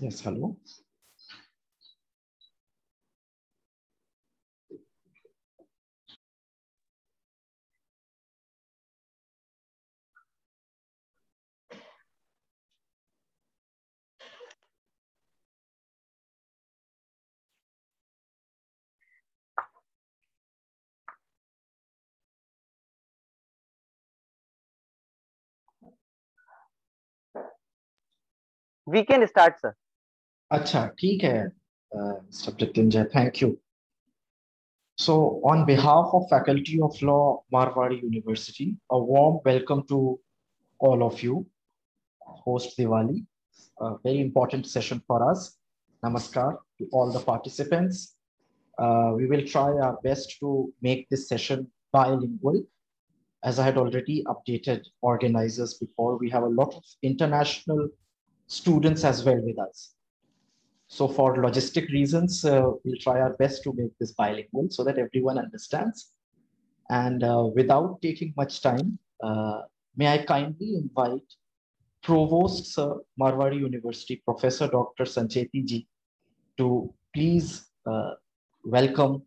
Yes, hello. we can start sir अच्छा ठीक है thank you. So on behalf of faculty of law Marwadi University a warm welcome to all of you host Diwali. A very important session for us. Namaskar to all the participants. Uh, we will try our best to make this session bilingual. As I had already updated organizers before, we have a lot of international students as well with us. So for logistic reasons, uh, we'll try our best to make this bilingual so that everyone understands. And uh, without taking much time, uh, may I kindly invite Provost Sir, Marwadi University, Professor Dr. Sancheti ji, to please uh, welcome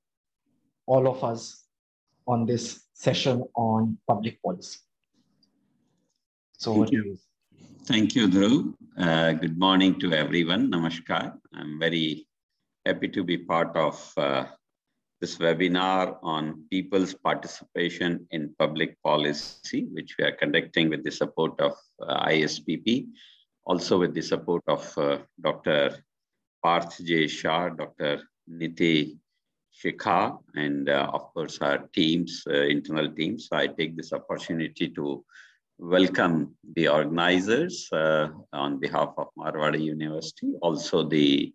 all of us on this session on public policy. So Thank you. Thank you, Dhruv. Uh, good morning to everyone. Namaskar. I'm very happy to be part of uh, this webinar on people's participation in public policy, which we are conducting with the support of uh, ISPP, also with the support of uh, Dr. Parth J. Shah, Dr. Niti Shikha, and uh, of course our teams, uh, internal teams. So I take this opportunity to welcome the organizers uh, on behalf of Marwadi University, also the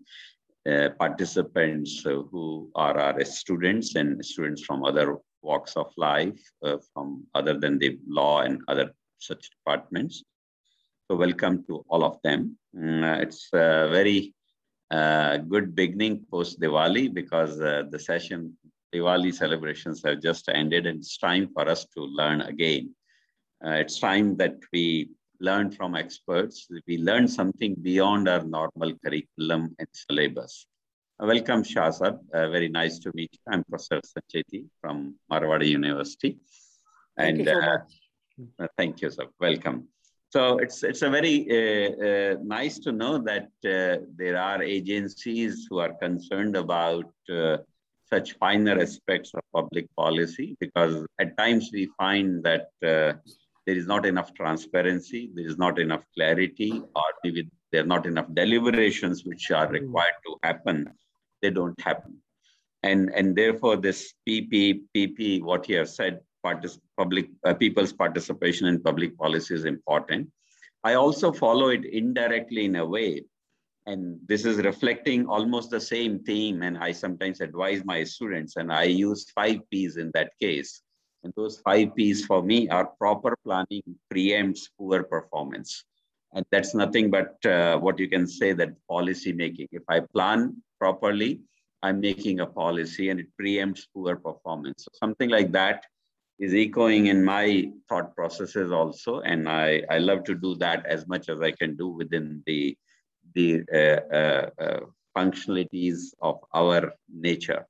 uh, participants uh, who are our students and students from other walks of life, uh, from other than the law and other such departments. So welcome to all of them. Mm, it's a very uh, good beginning post Diwali because uh, the session Diwali celebrations have just ended and it's time for us to learn again uh, it's time that we learn from experts. We learn something beyond our normal curriculum and syllabus. Uh, welcome, Shah sir. Uh, very nice to meet you. I'm Professor Sancheti from Marwadi University. Thank and you so much. uh, thank you, sir. Welcome. So it's it's a very uh, uh, nice to know that uh, there are agencies who are concerned about uh, such finer aspects of public policy because at times we find that uh, there is not enough transparency, there is not enough clarity, or maybe there are not enough deliberations which are required to happen. They don't happen. And, and therefore, this PP, PP, what you have said, partic- public uh, people's participation in public policy is important. I also follow it indirectly in a way, and this is reflecting almost the same theme. And I sometimes advise my students, and I use five P's in that case. And those five P's for me are proper planning preempts poor performance. And that's nothing but uh, what you can say that policy making. If I plan properly, I'm making a policy and it preempts poor performance. So something like that is echoing in my thought processes also. And I, I love to do that as much as I can do within the, the uh, uh, uh functionalities of our nature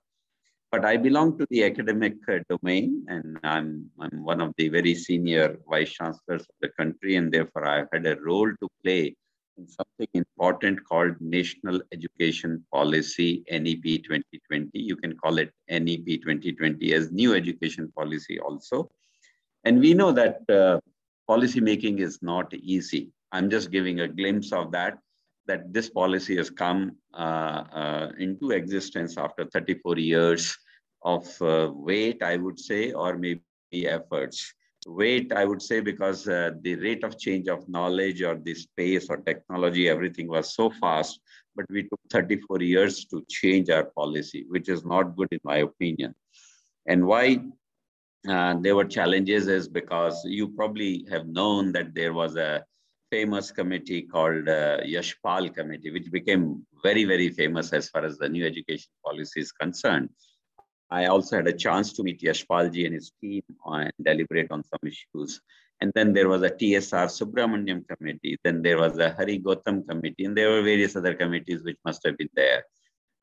but I belong to the academic uh, domain and I'm, I'm one of the very senior vice chancellors of the country and therefore I've had a role to play in something important called National Education Policy NEP 2020. You can call it NEP 2020 as new education policy also. And we know that uh, policy making is not easy. I'm just giving a glimpse of that that this policy has come uh, uh, into existence after 34 years of uh, wait, I would say, or maybe efforts. Weight, I would say, because uh, the rate of change of knowledge or the space or technology, everything was so fast, but we took 34 years to change our policy, which is not good in my opinion. And why uh, there were challenges is because you probably have known that there was a famous committee called uh, Yashpal Committee, which became very, very famous as far as the new education policy is concerned. I also had a chance to meet Yashpalji and his team and deliberate on some issues. And then there was a TSR Subramaniam committee. Then there was a Hari Gautam committee, and there were various other committees which must have been there.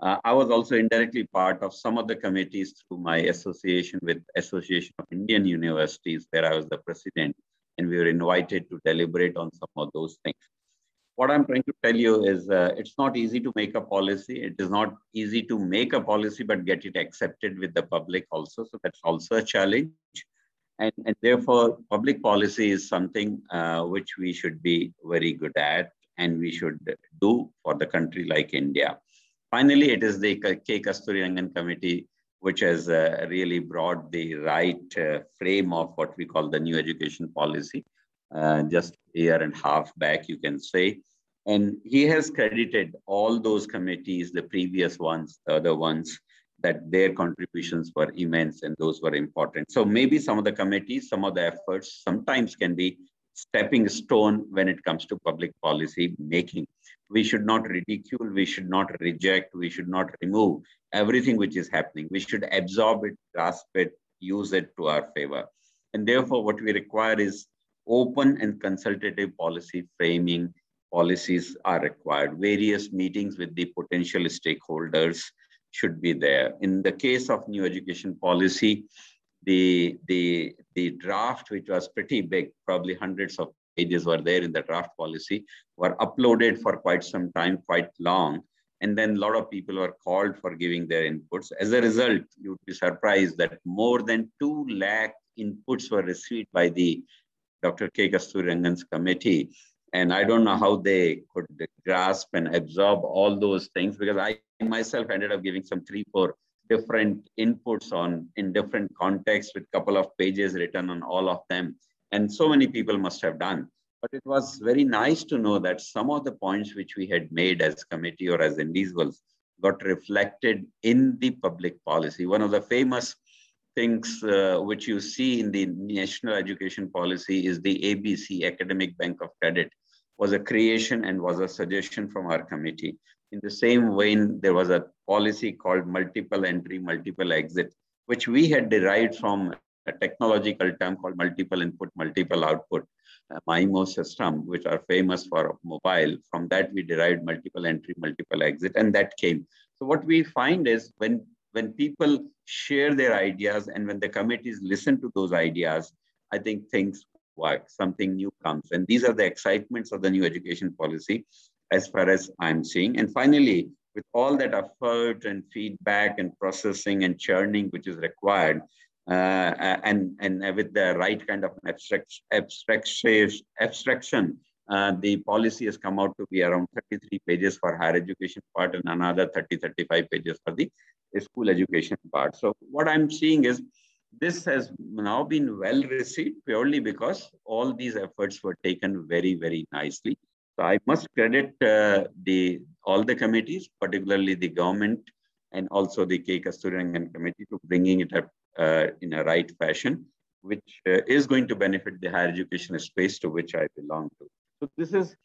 Uh, I was also indirectly part of some of the committees through my association with Association of Indian Universities, where I was the president, and we were invited to deliberate on some of those things. What I'm trying to tell you is uh, it's not easy to make a policy. It is not easy to make a policy, but get it accepted with the public also. So that's also a challenge. And, and therefore, public policy is something uh, which we should be very good at and we should do for the country like India. Finally, it is the K. Kasturirangan Committee, which has uh, really brought the right uh, frame of what we call the new education policy. Uh, just a year and a half back, you can say. And he has credited all those committees, the previous ones, the other ones, that their contributions were immense and those were important. So maybe some of the committees, some of the efforts sometimes can be stepping stone when it comes to public policy making we should not ridicule, we should not reject, we should not remove everything which is happening. We should absorb it, grasp it, use it to our favor. And therefore, what we require is open and consultative policy framing. Policies are required. Various meetings with the potential stakeholders should be there. In the case of new education policy, the, the, the draft, which was pretty big, probably hundreds of pages were there in the draft policy were uploaded for quite some time, quite long. And then a lot of people were called for giving their inputs. As a result, you would be surprised that more than 2 lakh inputs were received by the Dr. K. Kasturirangan's committee. And I don't know how they could grasp and absorb all those things because I myself ended up giving some three, four different inputs on in different contexts with couple of pages written on all of them and so many people must have done. But it was very nice to know that some of the points which we had made as committee or as individuals got reflected in the public policy. One of the famous things uh, which you see in the national education policy is the ABC, Academic Bank of Credit, was a creation and was a suggestion from our committee. In the same vein, there was a policy called multiple entry, multiple exit, which we had derived from a technological term called multiple input, multiple output, uh, MIMO system, which are famous for mobile. From that, we derived multiple entry, multiple exit, and that came. So what we find is when, when people share their ideas and when the committees listen to those ideas, I think things work, something new comes. And these are the excitements of the new education policy as far as I'm seeing. And finally, with all that effort and feedback and processing and churning which is required, uh, and, and with the right kind of abstract, abstraction, uh, the policy has come out to be around 33 pages for higher education part and another 30, 35 pages for the school education part. So what I'm seeing is this has now been well received purely because all these efforts were taken very, very nicely. So I must credit uh, the all the committees, particularly the government and also the K. Kasturirangan committee to bringing it up uh, in a right fashion, which uh, is going to benefit the higher education space to which I belong to. So this is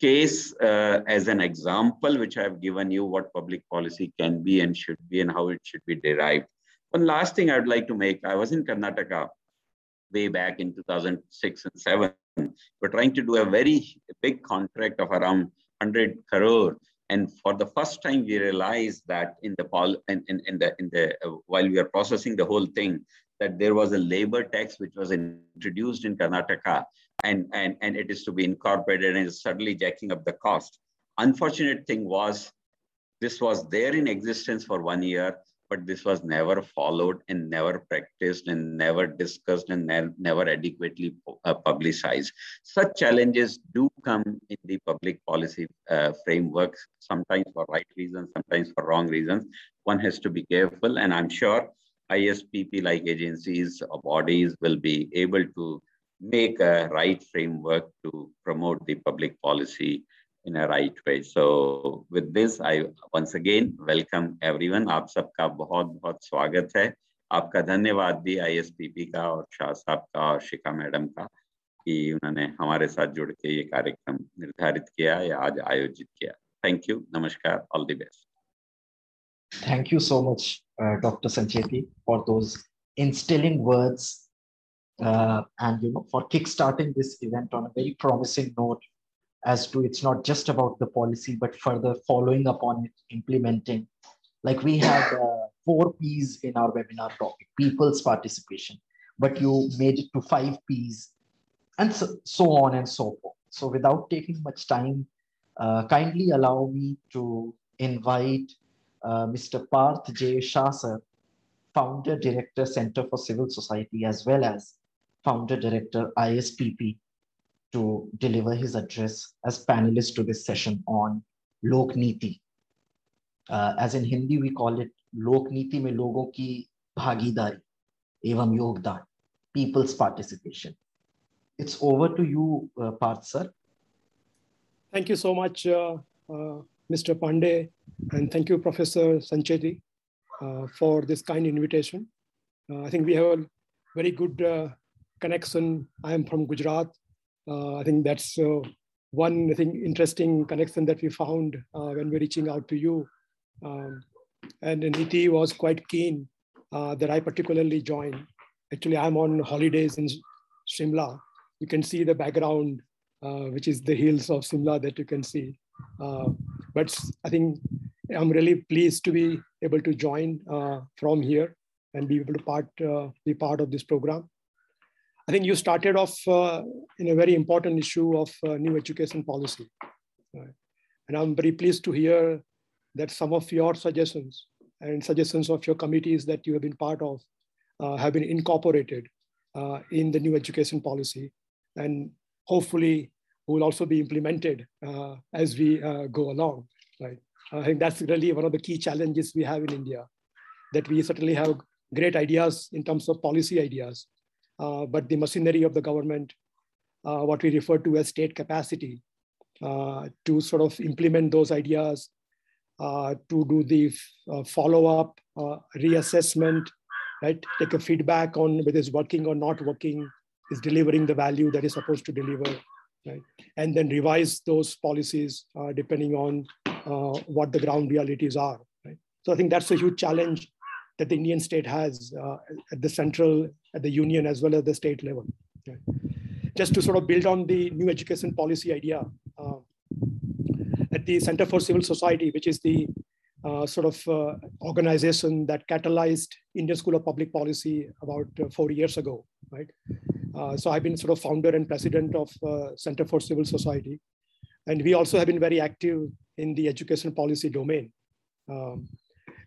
case uh, as an example, which I've given you what public policy can be and should be and how it should be derived. One last thing I'd like to make, I was in Karnataka way back in 2006 and 7. We're trying to do a very big contract of around 100 crore and for the first time, we realized that in the in, in, in the in the uh, while we are processing the whole thing, that there was a labor tax which was introduced in Karnataka, and and and it is to be incorporated and is suddenly jacking up the cost. Unfortunate thing was, this was there in existence for one year, but this was never followed and never practiced and never discussed and ne never adequately uh, publicized. Such challenges do come in the public policy uh, framework, sometimes for right reasons, sometimes for wrong reasons. One has to be careful, and I'm sure ISPP-like agencies or bodies will be able to make a right framework to promote the public policy in a right way. So with this, I once again welcome everyone. आप सबका बहुत बहुत स्वागत है आपका धन्यवाद भी ISPP का और शाह साहब का और शिखा मैडम का कि उन्होंने हमारे साथ जुड़ के ये कार्यक्रम निर्धारित किया या आज आयोजित किया थैंक यू नमस्कार all the best you so much, uh, Dr. Sancheti, for those instilling words uh, and you know for kickstarting this event on a very promising note as to it's not just about the policy but further following up on it implementing. Like we had uh, four p's in our webinar topic people's participation. But you made it to five p's and so, so on and so forth. So without taking much time uh, kindly allow me to invite uh, mr parth j shah sir founder director center for civil society as well as founder director ISPP to deliver his address as panelist to this session on Lok Niti. Uh, as in Hindi, we call it Lok Niti mein logon ki bhagidari evam yogdan, people's participation. It's over to you, uh, Parth sir. Thank you so much, uh, uh Mr. Pandey, and thank you, Professor Sancheti, uh, for this kind invitation. Uh, I think we have a very good connection. I am from Gujarat. Uh, I think that's uh, one I think interesting connection that we found uh, when we're reaching out to you. Um, and Niti was quite keen uh, that I particularly join. Actually, I'm on holidays in Shimla. You can see the background, uh, which is the hills of Shimla that you can see. Uh, but I think I'm really pleased to be able to join from here and be able to part, be part of this program. I think you started off uh, in a very important issue of uh, new education policy. Right? And I'm very pleased to hear that some of your suggestions and suggestions of your committees that you have been part of uh, have been incorporated uh, in the new education policy. And hopefully will also be implemented uh, as we uh, go along. Right? I think that's really one of the key challenges we have in India, that we certainly have great ideas in terms of policy ideas, but the machinery of the government, uh, what we refer to as state capacity, uh, to sort of implement those ideas, to do the follow-up, reassessment, right? Take a feedback on whether it's working or not working, is delivering the value that is supposed to deliver, right? And then revise those policies uh, depending on uh, what the ground realities are, right? So I think that's a huge challenge that the Indian state has uh, at the central, at the union, as well as the state level. Okay. Just to sort of build on the new education policy idea, uh, at the Center for Civil Society, which is the uh, sort of uh, organization that catalyzed Indian School of Public Policy about uh, four years ago, right? Uh, so I've been sort of founder and president of Center for Civil Society. And we also have been very active in the education policy domain. Um,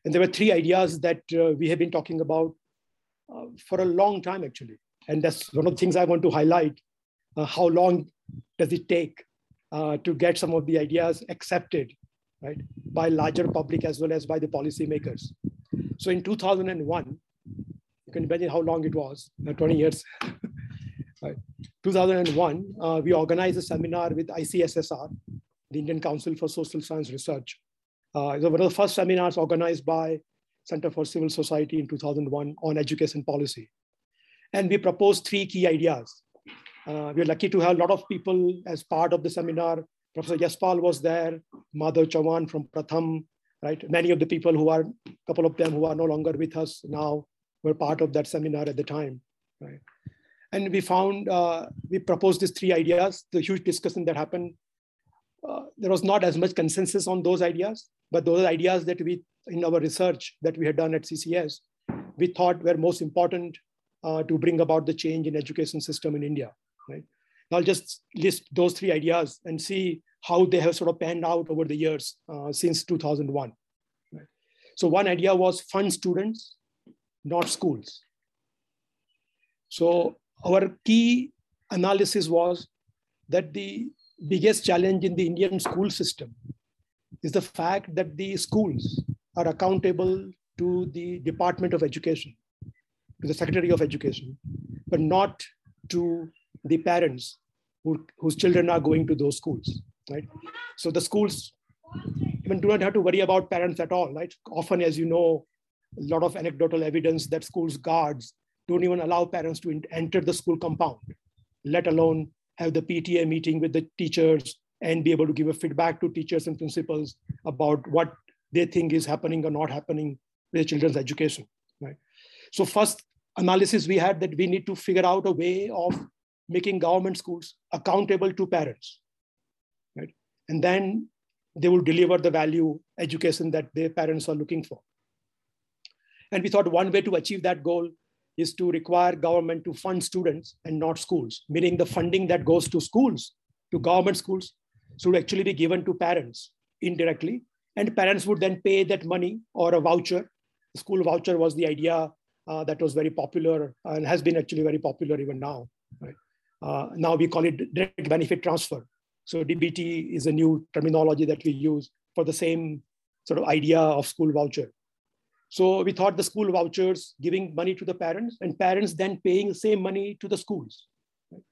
and there were three ideas that uh, we have been talking about uh, for a long time, actually. And that's one of the things I want to highlight. Uh, how long does it take uh, to get some of the ideas accepted, right, by larger public as well as by the policymakers? So in 2001, you can imagine how long it was, uh, 20 years. right. 2001, uh, we organized a seminar with ICSSR, the Indian Council for Social Science Research, uh, it was one of the first seminars organized by Center for Civil Society in 2001 on education policy. And we proposed three key ideas. Uh, we are lucky to have a lot of people as part of the seminar. Professor Yashpal was there, Madhav Chavan from Pratham, right? Many of the people who are, a couple of them who are no longer with us now were part of that seminar at the time, right? And we found, uh, we proposed these three ideas, the huge discussion that happened. Uh, there was not as much consensus on those ideas. But those ideas that we, in our research that we had done at CCS, we thought were most important uh, to bring about the change in education system in India, right? I'll just list those three ideas and see how they have sort of panned out over the years uh, since 2001. Right? So one idea was fund students, not schools. So our key analysis was that the biggest challenge in the Indian school system is the fact that the schools are accountable to the Department of Education, to the Secretary of Education, but not to the parents who, whose children are going to those schools, right? So the schools even do not have to worry about parents at all, right? Often, as you know, a lot of anecdotal evidence that schools guards don't even allow parents to enter the school compound, let alone have the PTA meeting with the teachers and be able to give a feedback to teachers and principals about what they think is happening or not happening with children's education. Right. So first, analysis we had that we need to figure out a way of making government schools accountable to parents, right? And then they will deliver the value education that their parents are looking for. And we thought one way to achieve that goal is to require government to fund students and not schools, meaning the funding that goes to schools, to government schools, should actually be given to parents indirectly. And parents would then pay that money or a voucher. The school voucher was the idea uh, that was very popular and has been actually very popular even now. Right? Uh, now we call it direct benefit transfer. So DBT is a new terminology that we use for the same sort of idea of school voucher. So we thought the school vouchers giving money to the parents and parents then paying the same money to the schools right,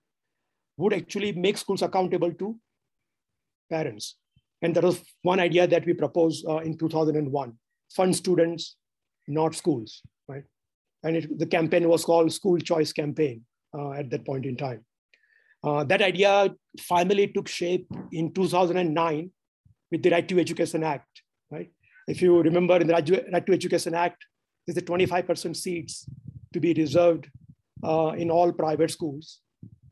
would actually make schools accountable to parents. And that was one idea that we proposed uh, in 2001, fund students, not schools, right? And it, the campaign was called School Choice Campaign uh, at that point in time. Uh, that idea finally took shape in 2009 with the Right to Education Act, right? If you remember in the Right to Education Act, there's a 25% seats to be reserved uh, in all private schools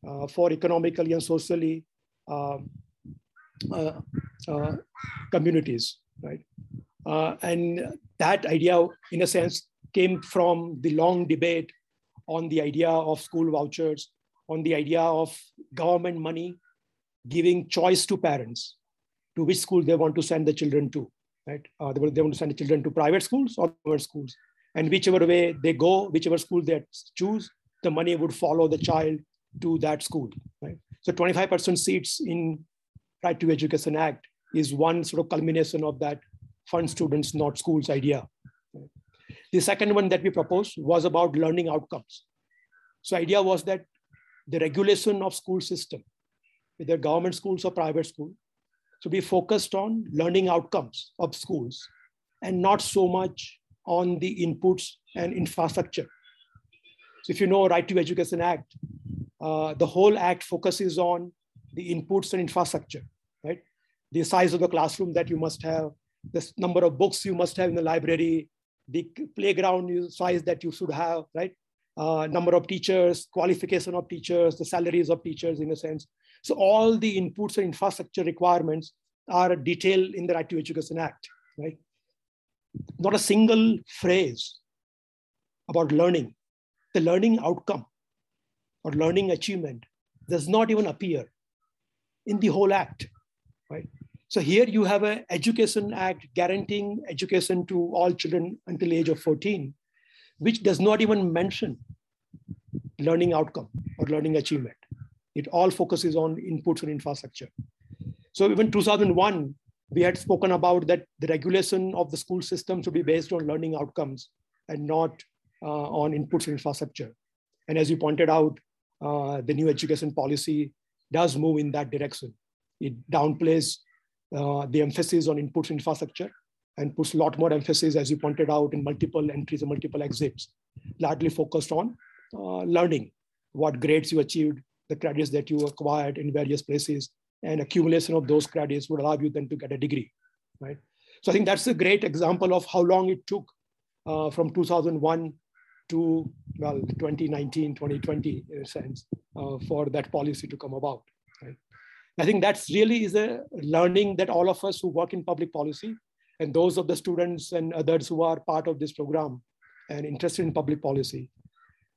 uh, for economically and socially um, uh, uh, communities, right? Uh, and that idea, in a sense, came from the long debate on the idea of school vouchers, on the idea of government money giving choice to parents to which school they want to send the children to right? Uh, they, they want to send the children to private schools or government schools. And whichever way they go, whichever school they choose, the money would follow the child to that school, right? So 25% seats in Right to Education Act is one sort of culmination of that fund students, not schools idea. The second one that we proposed was about learning outcomes. So idea was that the regulation of school system, whether government schools or private school, so we focused on learning outcomes of schools and not so much on the inputs and infrastructure. So if you know Right to Education Act, uh, the whole act focuses on the inputs and infrastructure, right? The size of the classroom that you must have, the number of books you must have in the library, the playground size that you should have, right? Uh, number of teachers, qualification of teachers, the salaries of teachers in a sense. So all the inputs and infrastructure requirements are detailed in the Right to Education Act, right? Not a single phrase about learning. The learning outcome or learning achievement does not even appear in the whole act, right? So here you have an education act guaranteeing education to all children until age of 14, which does not even mention learning outcome or learning achievement. It all focuses on inputs and infrastructure. So even 2001, we had spoken about that the regulation of the school system should be based on learning outcomes and not uh, on inputs and infrastructure. And as you pointed out, uh, the new education policy does move in that direction. It downplays uh, the emphasis on inputs and infrastructure and puts a lot more emphasis, as you pointed out, in multiple entries and multiple exits, largely focused on uh, learning, what grades you achieved, the credits that you acquired in various places and accumulation of those credits would allow you then to get a degree, right? So I think that's a great example of how long it took uh, from 2001 to, well, 2019, 2020 in a sense, uh, for that policy to come about, right? I think that's really is a learning that all of us who work in public policy and those of the students and others who are part of this program and interested in public policy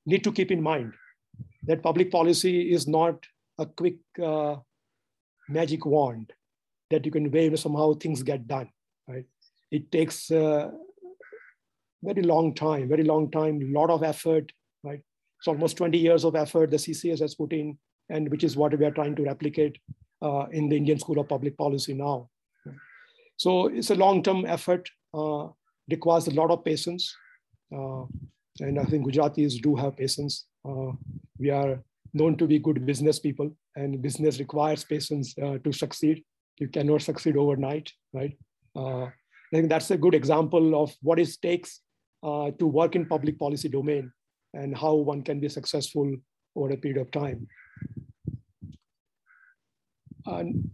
need to keep in mind that public policy is not a quick uh, magic wand that you can wave somehow things get done right? It takes a very long time very long time a lot of effort right? It's almost 20 years of effort the ccs has put in and which is what we are trying to replicate uh, in the indian school of public policy now. So it's a long-term effort uh, requires a lot of patience uh, and i think gujaratis do have patience. uh, we are known to be good business people, and business requires patience uh, to succeed. You cannot succeed overnight, right? Uh, I think that's a good example of what it takes uh, to work in public policy domain and how one can be successful over a period of time. And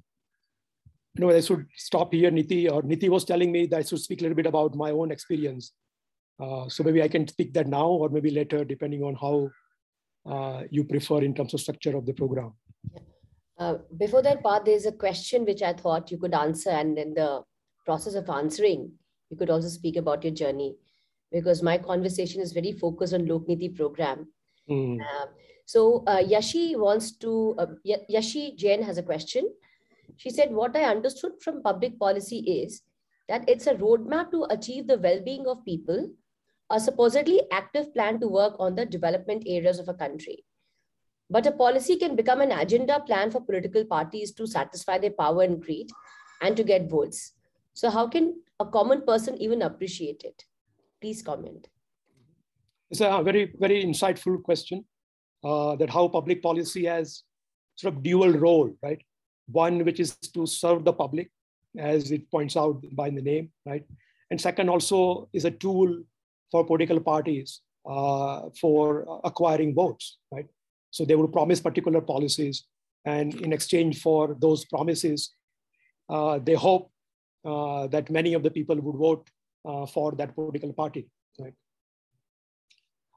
know, I should stop here, Niti, or Niti was telling me that I should speak a little bit about my own experience. Uh, so maybe I can speak that now or maybe later, depending on how uh, you prefer in terms of structure of the program. Uh, before that part, there's a question which I thought you could answer. And in the process of answering, you could also speak about your journey because my conversation is very focused on Lokniti program. Mm. so uh, Yashi wants to, uh, Yashi Jain has a question. She said, what I understood from public policy is that it's a roadmap to achieve the well-being of people, a supposedly active plan to work on the development areas of a country. But a policy can become an agenda plan for political parties to satisfy their power and greed and to get votes. So how can a common person even appreciate it? Please comment. It's a very, very insightful question uh, that how public policy has sort of dual role, right? One which is to serve the public, as it points out by the name, right? And second also is a tool for political parties uh, for acquiring votes, right? So they will promise particular policies, and in exchange for those promises, uh, they hope uh, that many of the people would vote for that political party. Right?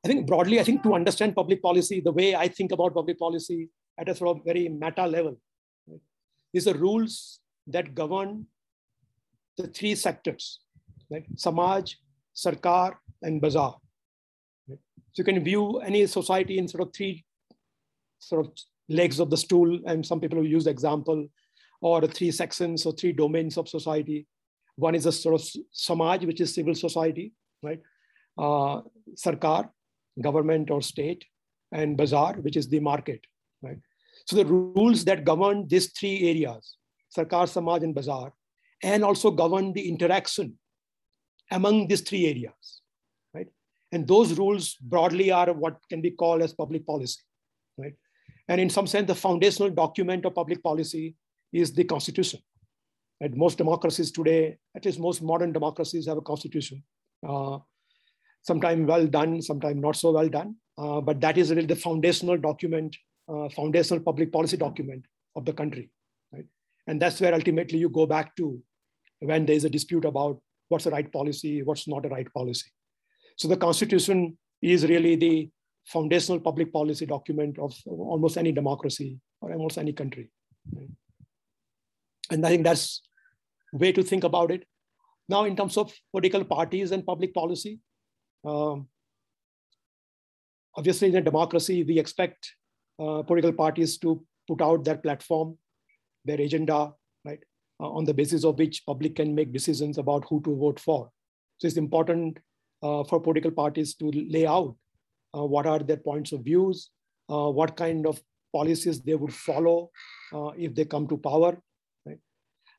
I think broadly, I think to understand public policy, the way I think about public policy at a sort of very meta level, right, is the rules that govern the three sectors, right? Samaj, Sarkar, and Bazaar. So you can view any society in sort of three sort of legs of the stool, and some people use the example, or three sections or three domains of society. One is a sort of Samaj, which is civil society, right? Uh, Sarkar, government or state, and Bazaar, which is the market, right? So the rules that govern these three areas, Sarkar, Samaj, and Bazaar, and also govern the interaction among these three areas, right? And those rules broadly are what can be called as public policy, right? And in some sense, the foundational document of public policy is the constitution. And most democracies today, at least most modern democracies have a constitution. Uh, sometimes well done, sometimes not so well done. Uh, but that is really the foundational document, uh, foundational public policy document of the country. Right? And that's where ultimately you go back to when there's a dispute about what's the right policy, what's not a right policy. So the Constitution is really the foundational public policy document of almost any democracy or almost any country. And I think that's way to think about it. Now, in terms of political parties and public policy, um, obviously in a democracy, we expect uh, political parties to put out their platform, their agenda? Uh, on the basis of which public can make decisions about who to vote for. So it's important uh, for political parties to lay out uh, what are their points of views, uh, what kind of policies they would follow uh, if they come to power. Right?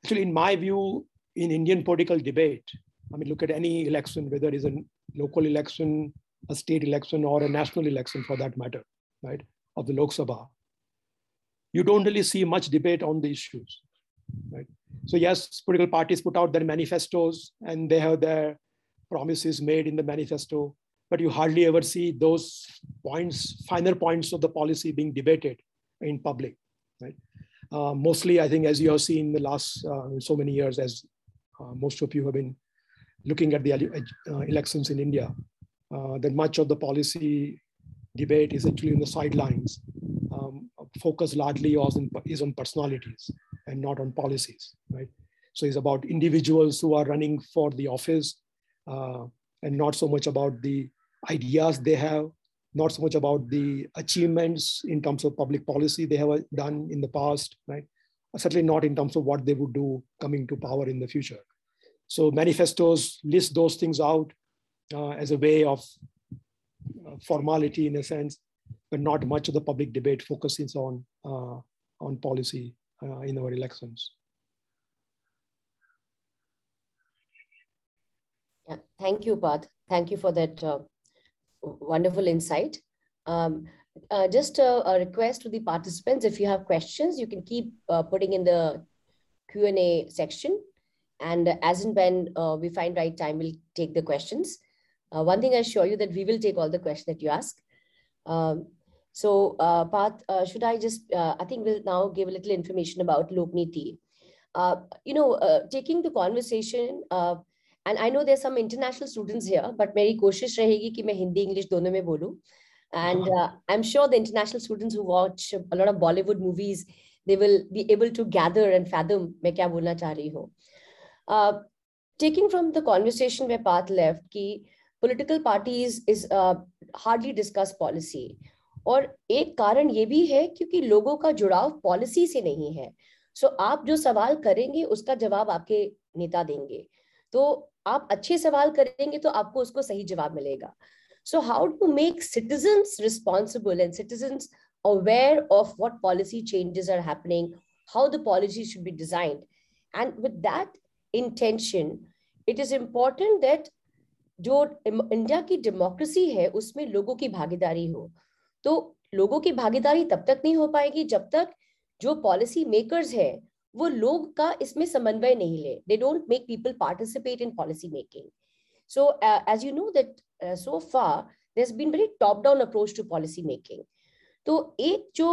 Actually, in my view, in Indian political debate, I mean, look at any election, whether it is a local election, a state election, or a national election for that matter, right, of the Lok Sabha. You don't really see much debate on the issues, right? So yes, political parties put out their manifestos and they have their promises made in the manifesto, but you hardly ever see those points, finer points of the policy being debated in public, right? Uh, mostly, I think, as you have seen in the last uh, so many years, as uh, most of you have been looking at the uh, elections in India, uh, that much of the policy debate is actually in the sidelines, um, focus largely on, is on personalities and not on policies, right? So it's about individuals who are running for the office uh, and not so much about the ideas they have, not so much about the achievements in terms of public policy they have done in the past, right? Certainly not in terms of what they would do coming to power in the future. So manifestos list those things out uh, as a way of uh, formality in a sense, but not much of the public debate focuses on, uh, on policy in our elections. Yeah, thank you, Parth. Thank you for that uh, wonderful insight. Um, uh, just a, a, request to the participants, if you have questions, you can keep uh, putting in the Q&A section. And as and when uh, we find right time, we'll take the questions. Uh, one thing I assure you that we will take all the questions that you ask. Um, so, uh, Parth, uh, should I just, uh, I think we'll now give a little information about Lokniti. Uh, you know, uh, taking the conversation, uh, and I know there's some international students here, but मेरी कोशिश रहेगी ki मैं Hindi English dono me bolu, And uh, I'm sure the international students who watch a lot of Bollywood movies, they will be able to gather and fathom मैं क्या बोलना चाह ho. Taking from the conversation where Parth left, ki political parties is hardly discuss policy. और एक कारण ये भी है क्योंकि लोगों का जुड़ाव पॉलिसी से नहीं है। सो so, आप जो सवाल करेंगे उसका जवाब आपके नेता देंगे। तो आप अच्छे सवाल करेंगे तो आपको उसको सही जवाब मिलेगा। So how to make citizens responsible and citizens aware of what policy changes are happening, how the policy should be designed. And with that intention, it is important that जो इंडिया की डेमोक्रेसी है उसमें लोगों की भागीदारी हो। तो लोगों की भागीदारी तब तक नहीं हो पाएगी जब तक जो पॉलिसी मेकर्स है, वो लोग का इसमें समन्वय नहीं ले। They don't make people participate in policy making so as you know that so far there been very top down approach to policy making तो एक जो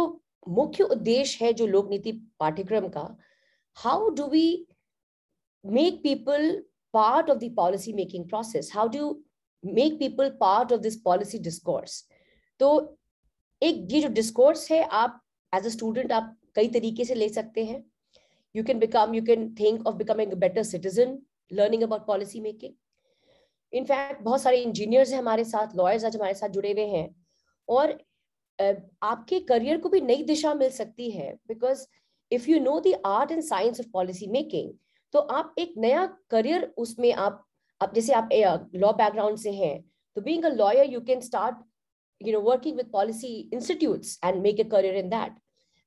मुख्य उद्देश्य है जो लोक नीति पाठ्यक्रम का how do we make people part of the policy making process how do make people part of this policy discourse तो एक, ये जो डिस्कोर्स है, आप एज अ स्टूडेंट आप कई तरीके से ले सकते हैं। Become, you can think of becoming a better citizen, learning about policy making. In fact, बहुत सारे इंजीनियर्स हैं हमारे साथ लॉयर्स आज हमारे साथ जुड़े हुए हैं। और आपके करियर को भी नई दिशा मिल सकती है because if you know the art and science of policy making तो आप एक नया करियर उसमें आप अब जैसे आप लॉ बैकग्राउंड से हैं तो being a lawyer you can start you know working with policy institutes and make a career in that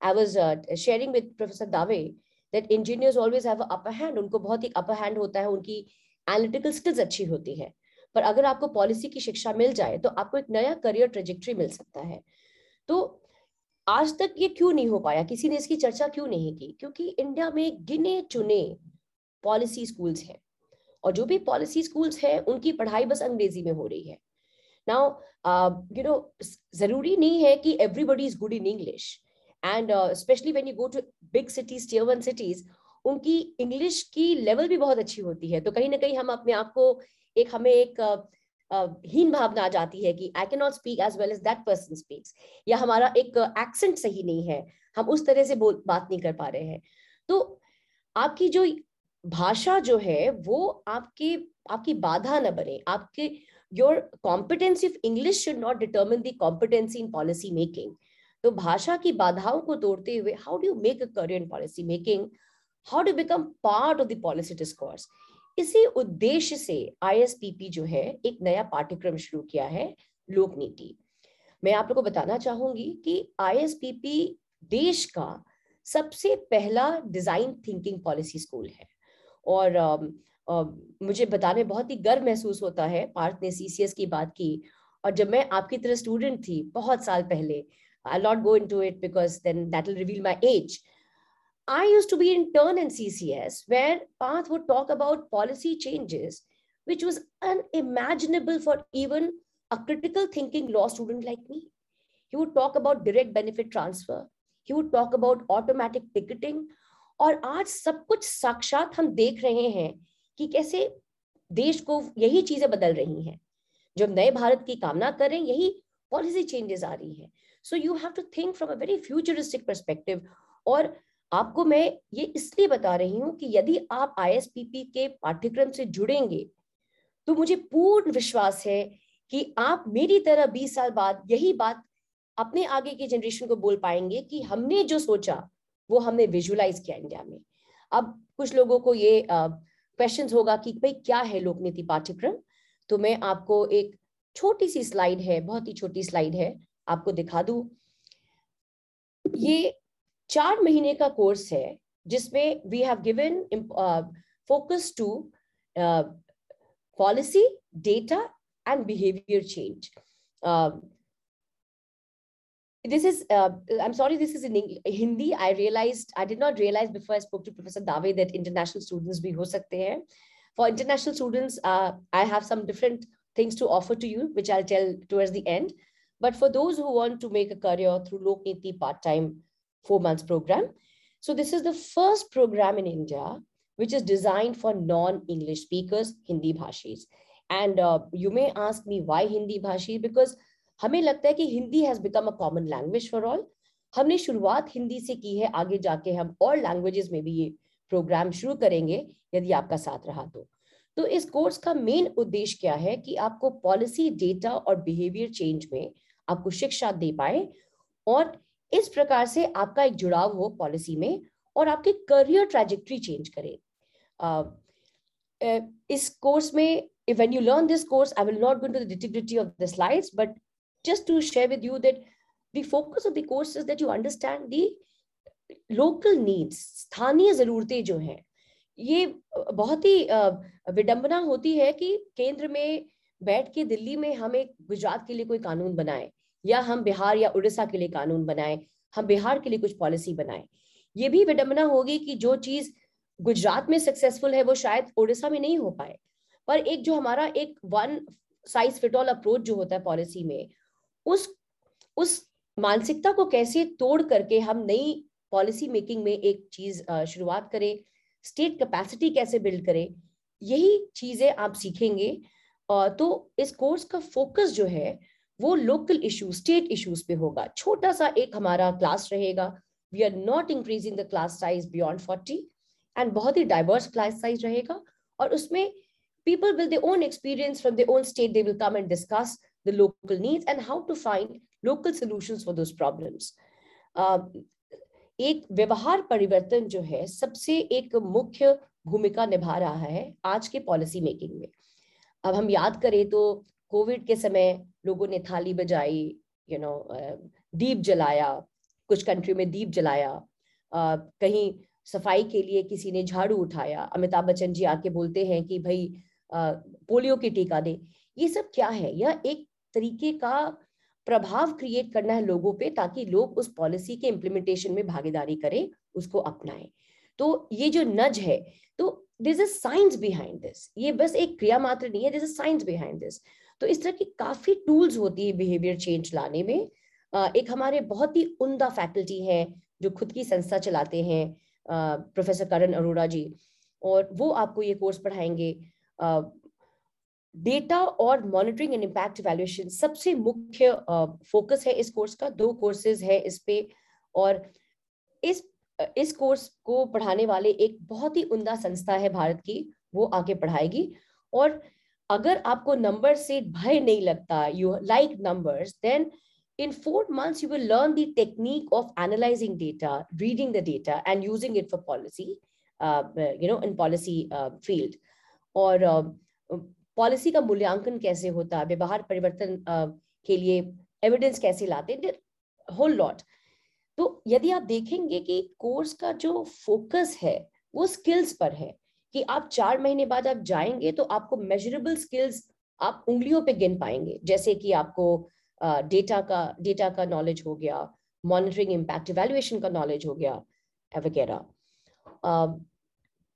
i was uh, sharing with professor dave that engineers always have an upper hand उनको बहुत ही upper hand होता है उनकी analytical skills अच्छी होती है पर अगर आपको पॉलिसी की शिक्षा मिल जाए तो आपको एक नया करियर ट्रेजेक्ट्री मिल सकता है तो आज तक ये क्यों नहीं हो पाया किसी ने इसकी चर्चा क्यों नहीं की क्योंकि इंडिया में गिने चुने पॉलिसी स्कूल्स हैं और जो भी पॉलिसी स्कूल्स हैं उनकी पढ़ाई बस अंग्रेज़ी में हो रही है नाउ यू नो ज़रूरी नहीं है कि everybody is good in English and specially when you go to big cities tier one cities उनकी इंग्लिश की लेवल भी बहुत अच्छी होती है। तो कहीं ना कहीं हम अपने आप को एक हमें एक uh, हीन भावना आ जाती है कि I can not speak as well as that person speaks या हमारा एक एक्सेंट सही नहीं है। हम उस तरह से बोल बात नहीं कर पा रहे हैं। तो आपकी जो भाषा जो है वो आपके आपकी बाधा न बने। आपके your competency of English should not determine the competency in policy making तो भाषा की बाधाओं को तोड़ते हुए how do make a career in policy making how do become part of the policy discourse इसी उद्देश्य से आईएसपीपी जो है एक नया पाठ्यक्रम शुरू किया है लोक नीति। मैं आप लोग को बताना चाहूँगी कि आईएसपीपी देश का सबसे पहला डिज़ाइन थिंकिंग पॉलिसी स्कूल है। और uh, और मुझे बताने में बहुत ही गर्व महसूस होता है पार्थ ने सीसीएस की बात की। और जब मैं आपकी तरह स्टूडेंट थी, बहुत साल पहले I not go in to it because my age I use to be intern in C C S where Parth would talk about policy changes which was unimaginable for even a critical thinking law student like me he would talk about direct benefit transfer he would talk about automatic ticketing और आज सब कुछ साक्षात हम देख रहे हैं कि कैसे देश को यही चीज़ें बदल रही हैं। जो नए भारत की कामना कर रहे हैं, यही पॉलिसी चेंजेस आ रही है। So you have to think from a very futuristic perspective और आपको मैं ये इसलिए बता रही हूँ कि यदि आप आईएसपीपी के पाठ्यक्रम से जुड़ेंगे तो मुझे पूर्ण विश्वास है कि आप मेरी तरह 20 साल बाद यही बात अपने आगे के जनरेशन को बोल पाएँगे कि हमने जो सोचा, वो हमने विजुलाइज किया इंडिया में। अब कुछ लोगों को ये क्वेश्चन होगा कि भाई क्या है लोक नीति पाठ्यक्रम? तो मैं आपको एक छोटी सी स्लाइड है, बहुत ही छोटी स्लाइड है, आपको दिखा दू। ये चार महीने का कोर्स है, जिसमें we have given focus to policy data and behaviour change this is uh, i'm sorry this is in hindi i realized i did not realize before i spoke to professor dave that international students bhi ho sakte hain for international students uh, i have some different things to offer to you which i'll tell towards the end but for those who want to make a career through Lokniti part-time four months program, so this is the first program in India which is designed for non-English speakers, Hindi bhashis. And uh, you may ask me why Hindi bhashi? Because हमें लगता है कि Hindi has become a common language for all हमने शुरुआत हिंदी से की है, आगे जाके हम और लैंग्वेजेस में भी ये प्रोग्राम शुरू करेंगे, यदि आपका साथ रहा तो। तो इस कोर्स का मेन उद्देश्य क्या है कि आपको पॉलिसी डेटा और बिहेवियर चेंज में आपको शिक्षा दे पाए और इस प्रकार से आपका एक जुड़ाव हो पॉलिसी में और आपके करियर ट्रैजेक्टरी चेंज करे। इस कोर्स में, when you learn this course, i will not go into the nitty-gritty of the slides just to share with you that the focus of the course is that you understand the local needs, स्थानीय जरूरतें जो हैं, ये बहुत ही विडंबना होती है कि केंद्र में बैठ के दिल्ली में हम एक गुजरात के लिए कोई कानून बनाए, या हम बिहार या उड़ीसा के लिए कानून बनाए, हम बिहार के लिए कुछ पॉलिसी बनाए। ये भी विडंबना होगी कि जो चीज़ गुजरात में सक्सेसफुल है, वो शायद उड़ीसा में नहीं हो पाए। पर एक जो हमारा एक one size fit all approach जो होता है पॉलिसी में उस उस मानसिकता को कैसे तोड़ करके हम नई पॉलिसी मेकिंग में एक चीज़ शुरुआत करें स्टेट कैपेसिटी कैसे बिल्ड करें, यही चीज़ें आप सीखेंगे। तो इस कोर्स का फोकस जो है, वो लोकल इश्यूज़ स्टेट इश्यूज़ पे होगा। छोटा सा एक हमारा क्लास रहेगा। We are not increasing the class size beyond forty and बहुत ही डाइवर्स क्लास साइज़ रहेगा। और उसमें people with their own experience from their own state they will come and discuss the local needs and how to find local solutions for those problems. Uh, एक व्यवहार परिवर्तन जो है सबसे एक मुख्य भूमिका निभा रहा है आज के पॉलिसी मेकिंग में। अब हम याद करें तो कोविड के समय लोगों ने थाली बजाई यू नो दीप जलाया कुछ कंट्री में दीप जलाया कहीं सफ़ाई के लिए किसी ने झाड़ू उठाया। अमिताभ बच्चन जी आके बोलते हैं कि भाई पोलियो की टीका दे। ये सब क्या है? यह एक तरीके का प्रभाव क्रिएट करना है लोगों पे ताकि लोग उस पॉलिसी के इम्प्लीमेंटेशन में भागीदारी करें, उसको अपनाएँ। तो ये जो नज है तो this is science behind this ये बस एक क्रिया मात्र नहीं है this is science behind this तो इस तरह की काफ़ी टूल्स होती है बिहेवियर चेंज लाने में। एक हमारे बहुत ही उमदा फैकल्टी है जो खुद की संस्था चलाते हैं प्रोफेसर करण अरोड़ा जी, और वो आपको ये कोर्स पढ़ाएँगे। डेटा और मॉनिटरिंग एंड इम्पैक्ट इवैल्यूएशन सबसे मुख्य फोकस uh, है इस कोर्स का। दो कोर्सेज है इस पे और इस इस कोर्स को पढ़ाने वाले एक बहुत ही उमदा संस्था है भारत की वो आके पढ़ाएगी। और अगर आपको नंबर से भय नहीं लगता you like numbers then in four months you will learn the analyzing data reading the data and using it for policy uh, you know in policy uh, field. और पॉलिसी का मूल्यांकन कैसे होता है, व्यवहार परिवर्तन के लिए एविडेंस कैसे लाते होल लॉट तो यदि आप देखेंगे कि कोर्स का जो फोकस है, वो स्किल्स पर है, कि आप चार महीने बाद आप जाएँगे तो आपको मेजरेबल स्किल्स आप उंगलियों पे गिन पाएँगे। जैसे कि आपको डेटा का डेटा का नॉलेज हो गया मॉनिटरिंग इम्पैक्ट इवेल्युएशन का नॉलेज हो गया वगैरह।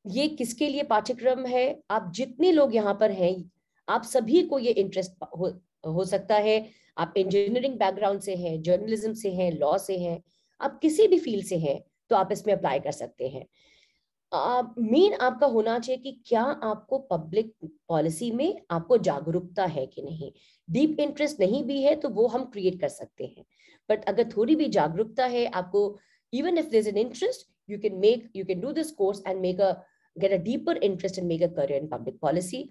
ये किसके लिए पाठ्यक्रम है? आप जितने लोग यहाँ पर हैं आप सभी को ये इंटरेस्ट हो, हो सकता है। आप इंजीनियरिंग बैकग्राउंड से हैं जर्नलिज्म से हैं लॉ से हैं आप किसी भी फ़ील्ड से हैं तो आप इसमें अप्लाई कर सकते हैं। मेन uh, आपका होना चाहिए कि क्या आपको पब्लिक पॉलिसी में आपको जागरूकता है कि नहीं? डीप इंटरेस्ट नहीं भी है तो वो हम क्रिएट कर सकते हैं। बट अगर थोड़ी भी जागरूकता है आपको even if there an interest you can make you can do this course and make a get a deeper interest and make a career in public policy.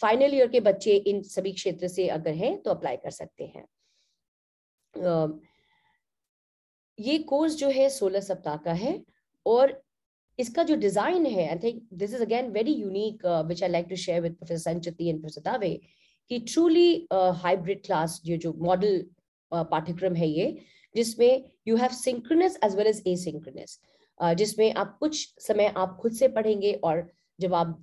Final year के बच्चे इन सभी क्षेत्र से अगर हैं तो अप्लाई कर सकते हैं। ये कोर्स जो है 16 सप्ताह का है और इसका जो डिज़ाइन है I think this is again very unique which I like to share with professor Sanchati and professor Dave कि ट्रूली हाइब्रिड क्लास जो जो मॉडल uh, पाठ्यक्रम है ये जिसमें you have synchronous as well as asynchronous जिसमें आप कुछ समय आप खुद से पढ़ेंगे और जब आप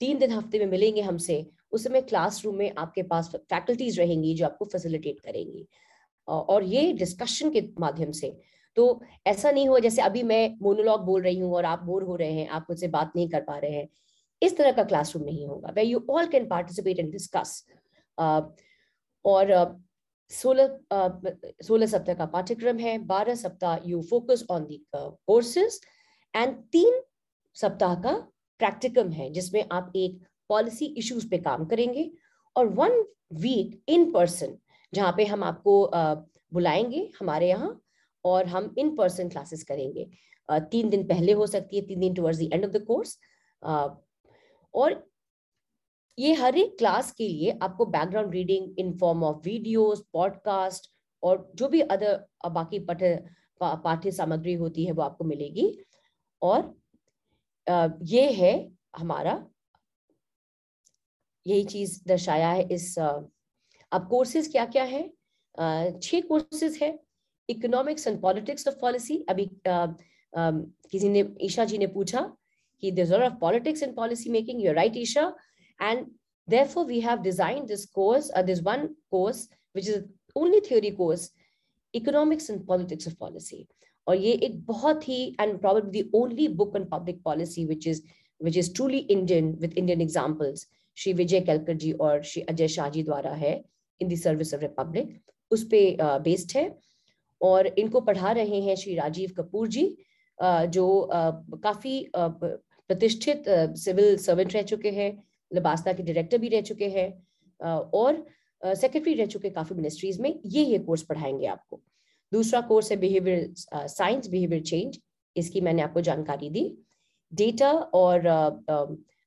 तीन दिन हफ़्ते में मिलेंगे हमसे, उस समय क्लासरूम में आपके पास फैकल्टीज रहेंगी जो आपको फैसिलिटेट करेंगी। और ये डिस्कशन के माध्यम से। तो ऐसा नहीं हो, जैसे अभी मैं मोनोलॉग बोल रही हूँ और आप बोर हो रहे हैं, आप मुझसे बात नहीं कर पा रहे हैं, इस तरह का क्लासरूम नहीं होगा way you all can participate and discuss और सोलह सोलह सप्ताह का पाठ्यक्रम है, बारह सप्ताह you focus on the courses and तीन सप्ताह का प्रैक्टिकम है, जिसमें आप एक पॉलिसी इश्यूज़ पे काम करेंगे और वन वीक इन पर्सन जहाँ पे हम आपको बुलाएँगे हमारे यहाँ और हम इन पर्सन क्लासेस करेंगे। तीन दिन पहले हो सकती है, तीन दिन towards the end of the course और ये हर एक क्लास के लिए आपको background reading in form of videos podcast और जो भी अदर बाकी पठ पाठ्य सामग्री होती है वो आपको मिलेगी। और ये है हमारा, यही चीज़ दर्शाया है इस अब कोर्सेज क्या क्या है छह कोर्सेज है। Economics and politics of policy अभी किसी ने, ईशा जी ने पूछा कि of politics in policy making you're right isha and therefore we have designed this course uh, this one course which is only theory course economics and politics of policy और ये एक बहुत ही and probably the only book on public policy which is which is truly Indian with Indian examples Shri Vijay Kelkar जी और श्री अजय शाह जी द्वारा है in the service of republic उस पे based है और इनको पढ़ा रहे हैं श्री राजीव कपूर जी जो काफ़ी प्रतिष्ठित सिविल सर्वेंट रह चुके हैं लबास्ता के डायरेक्टर भी रह चुके हैं और सेक्रेटरी रह चुके काफ़ी मिनिस्ट्रीज में, ये ये कोर्स पढ़ाएँगे आपको। दूसरा कोर्स है बिहेवियर साइंस बिहेवियर चेंज इसकी मैंने आपको जानकारी दी। डेटा और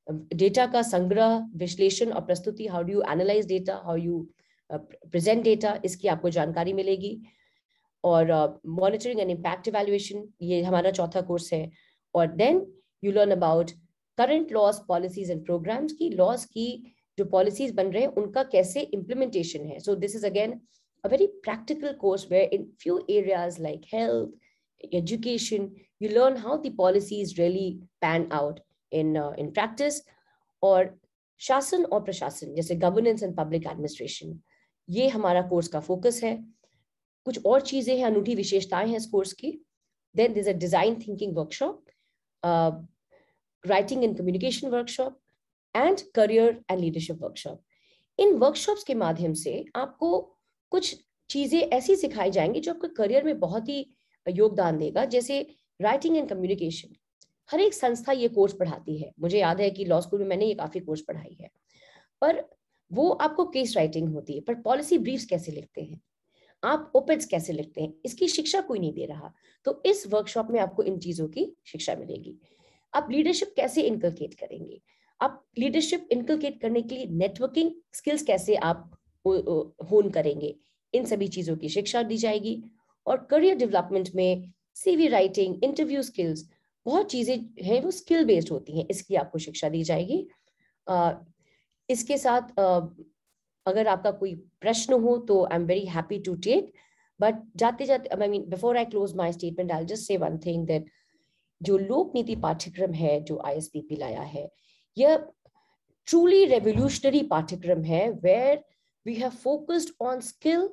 डेटा का संग्रह, विश्लेषण और प्रस्तुति how do you analyse data how you present data इसकी आपको जानकारी मिलेगी। और मॉनिटरिंग एंड इम्पैक्ट इवेल्युएशन ये हमारा चौथा कोर्स है। और then you learn about current laws policies and programmes की लॉस की जो पॉलिसीज़ बन रहे हैं उनका कैसे इम्प्लीमेंटेशन है? So this is again a very practical course where in few areas like health, education, you learn how the policies really pan out in, uh, in practice. और शासन और प्रशासन जैसे गवर्नेंस एंड पब्लिक एडमिनिस्ट्रेशन ये हमारा course का focus है। कुछ और चीज़ें हैं अनूठी विशेषताएँ हैं इस कोर्स की। Then this a design thinking workshop writing and communication workshop and career and leadership workshop in workshops के माध्यम से आपको कुछ चीज़ें ऐसी सिखाई जाएँगी जो आपके करियर में बहुत ही योगदान देगा, जैसे राइटिंग एंड कम्युनिकेशन हर एक संस्था ये कोर्स पढ़ाती है। मुझे याद है कि लॉ स्कूल में मैंने ये काफ़ी कोर्स पढ़ाई है। पर वो आपको केस राइटिंग होती है, पर पॉलिसी ब्रीफ्स कैसे लिखते हैं? आप ओपेड्स कैसे लिखते हैं? इसकी शिक्षा कोई नहीं दे रहा। तो इस वर्कशॉप में आपको इन चीज़ों की शिक्षा मिलेगी। आप लीडरशिप कैसे इनकलकेट करेंगे? आप लीडरशिप इनकलकेट करने के लिए नेटवर्किंग स्किल्स कैसे आप होन करेंगे? इन सभी चीज़ों की शिक्षा दी जाएगी। और करियर डेवलपमेंट में सीवी राइटिंग इंटरव्यू स्किल्स बहुत चीज़ें हैं, वो स्किल बेस्ड होती हैं, इसकी आपको शिक्षा दी जाएगी। इसके साथ अगर आपका कोई प्रश्न हो तो I am very happy to take but जाते जाते I mean before I close my statement I just say one thing that जो लोक नीति पाठ्यक्रम है, जो आई लाया है, यह ट्रूली रेवोल्यूशनरी पाठ्यक्रम है where we have focused on skill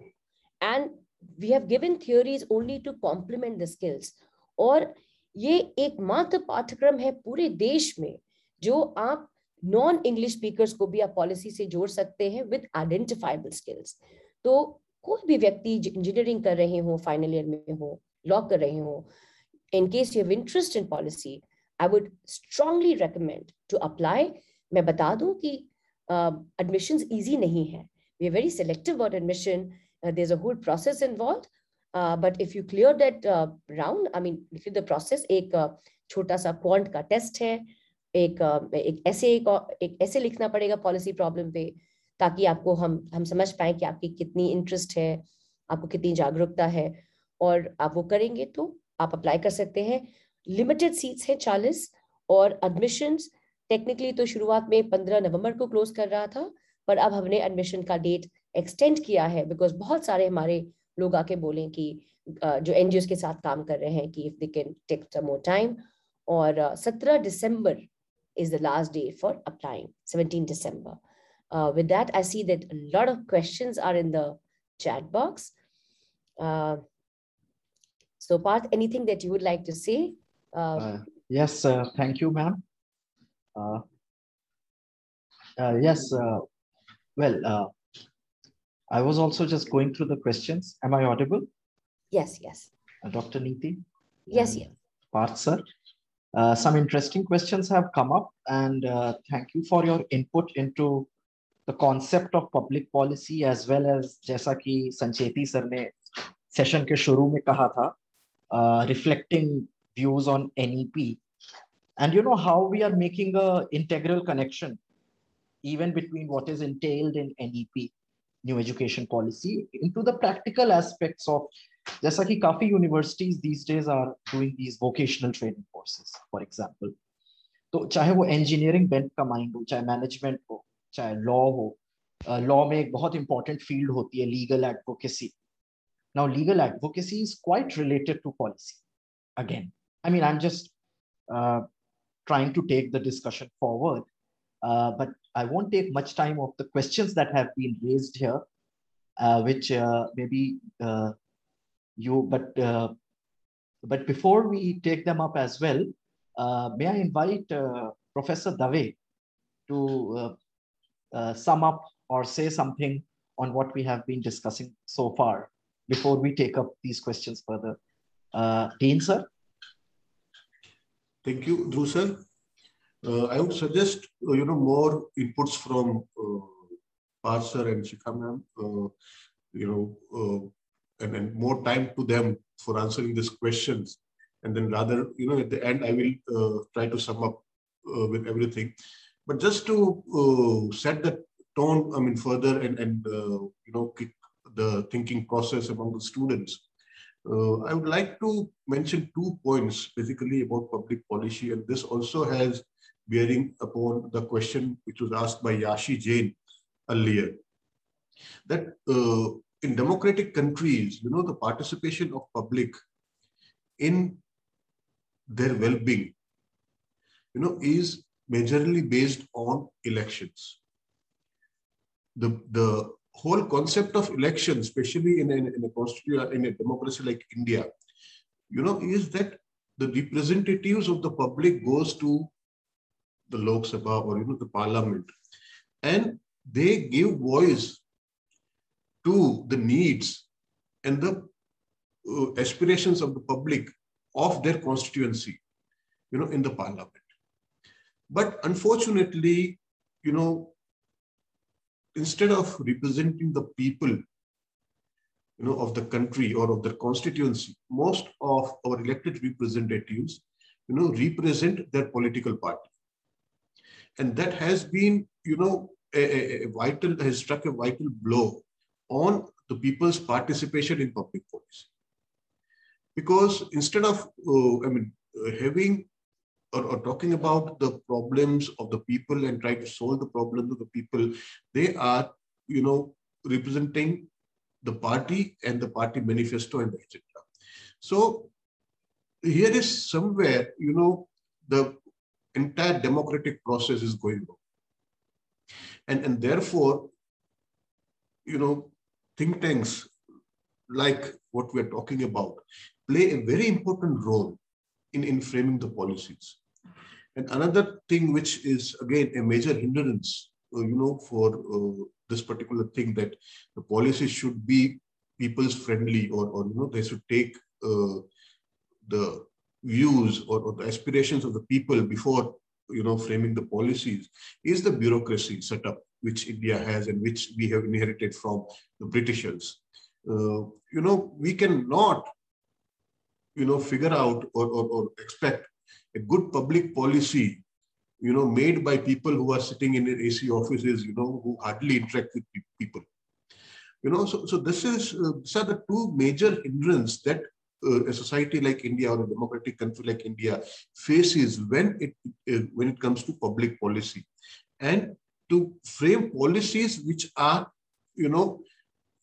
and we have given theories only to complement the skills. और ये एकमात्र पाठ्यक्रम है पूरे देश में, जो आप नॉन इंग्लिश स्पीकर्स को भी आप पॉलिसी से जोड़ सकते हैं विद आइडेंटिफाइबल स्किल्स तो कोई भी व्यक्ति इंजीनियरिंग कर रहे हो फाइनल ईयर में हो लॉ कर रहे हो in case you have interest in policy i would strongly recommend to apply मैं बता दूँ कि uh, इजी नहीं है we are very selective about admission. Uh, there's a whole process involved. Uh, but if you clear that uh, round, I mean, if the process, एक छोटा सा quant का टेस्ट है एक एक ऐसे एक ऐसे लिखना पड़ेगा पॉलिसी प्रॉब्लम पे ताकि आपको हम हम समझ पाए कि आपकी कितनी इंटरेस्ट है आपको कितनी जागरूकता है और आप वो करेंगे तो आप अप्लाई कर सकते हैं। लिमिटेड सीट्स हैं चालीस और एडमिशंस टेक्निकली तो शुरुआत में पंद्रह नवंबर को क्लोज कर रहा था पर अब हमने एडमिशन का डेट एक्सटेंड किया है बिकॉज़ बहुत सारे हमारे लोग आके बोले कि जो एन के साथ काम कर रहे हैं कि if they can take some more time और सत्रह दिसंबर day for applying 17 december uh, with that i see that a lot of questions are in the chat box uh, so part anything that you would like to say uh, yes thank you ma'am yes well, uh, I was also just going through the questions. Am I audible? Yes, yes. Uh, Dr. Neeti? Yes, yes. Parth sir? Uh, some interesting questions have come up and uh, thank you for your input into the concept of public policy as well as जैसा कि Sancheti sir ने session के शुरू में कहा था uh, reflecting views on NEP and you know how we are making a integral connection even between what is entailed in NEP new education policy into the practical aspects of जैसा कि काफी universities these days are doing these vocational training courses for example तो चाहे वो engineering bent का mind हो चाहे management हो चाहे law हो लॉ uh, में एक बहुत इंपॉर्टेंट फील्ड होती है legal advocacy now legal advocacy is quite related to policy again. I mean i'm just uh, trying to take the discussion forward uh, but i won't take much time of the questions that have been raised here uh, which uh, maybe uh, you but uh, but before we take them up as well may i invite professor dave to sum up or say something on what we have been discussing so far before we take up these questions further. Uh, Dean, sir? Thank you, Dhruv, sir. Uh, I would suggest, uh, you know, more inputs from uh, Parth, sir and Shikha ma'am, uh, you know, uh, and, and more time to them for answering these questions. And then rather, you know, at the end, I will uh, try to sum up uh, with everything. But just to set the tone, I mean, further and, and you know, kick the thinking process among the students. Uh, I would like to mention two points basically about public policy, and this also has bearing upon the question which was asked by Yashi Jain earlier. That uh, in democratic countries, you know, the participation of public in their well-being, you know, is majorly based on elections. The, the whole concept of election, especially in a, in a constitution, in a democracy like India, you know, is that the representatives of the public goes to the Lok Sabha or you know the parliament, and they give voice to the needs and the uh, aspirations of the public of their constituency, you know, in the parliament. But unfortunately, you know, instead of representing the people you know of the country or of the constituency most of our elected representatives you know represent their political party. And that has been you know a, a vital has struck a vital blow on the people's participation in public policy. Because instead of uh, i mean uh, having or, or, talking about the problems of the people and try to solve the problems of the people, they are, you know, representing the party and the party manifesto and etc. So here is somewhere, you know, the entire democratic process is going on. And, and therefore, you know, think tanks like what we're talking about play a very important role in, in framing the policies. And another thing which is again a major hindrance, uh, you know, for uh, this particular thing that the policy should be people's friendly or, or you know, they should take uh, the views or, or, the aspirations of the people before, you know, framing the policies is the bureaucracy setup which India has and which we have inherited from the Britishers. Uh, you know, we cannot, you know, figure out or, or, or expect a good public policy, you know, made by people who are sitting in AC offices, you know, who hardly interact with people. You know, so, so this is, uh, these are the two major hindrance that uh, a society like India or a democratic country like India faces when it, uh, when it comes to public policy. And to frame policies which are, you know,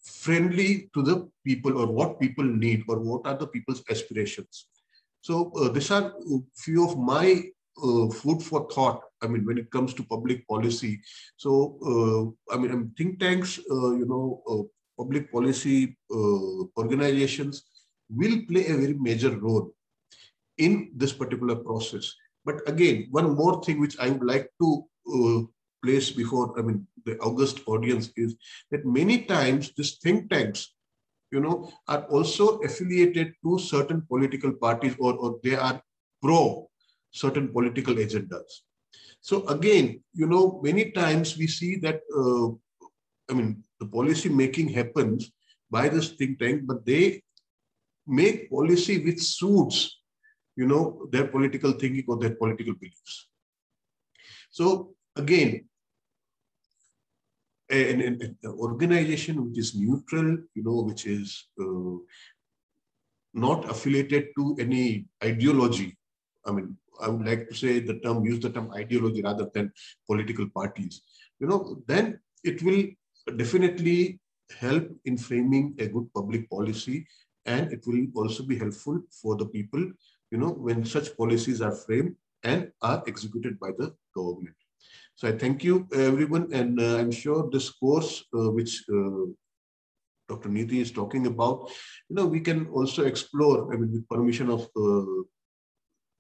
friendly to the people or what people need or what are the people's aspirations. So uh, these are a few of my uh, food for thought. I mean, when it comes to public policy. So, uh, I mean, think tanks, uh, you know, uh, public policy organizations will play a very major role in this particular process. But again, one more thing which I would like to place before, I mean, the August audience is that many times these think tanks you know, are also affiliated to certain political parties or, or they are pro certain political agendas. So again, you know, many times we see that, uh, I mean, the policy making happens by this think tank, but they make policy which suits, you know, their political thinking or their political beliefs. So again, an, an, an organization which is neutral, you know, which is uh, not affiliated to any ideology. I mean, I would like to say the term, use the term ideology rather than political parties. You know, then it will definitely help in framing a good public policy and it will also be helpful for the people, you know, when such policies are framed and are executed by the government. So I thank you, everyone, and uh, I'm sure this course, uh, which uh, Dr. Niti is talking about, you know, we can also explore, I mean, with permission of uh,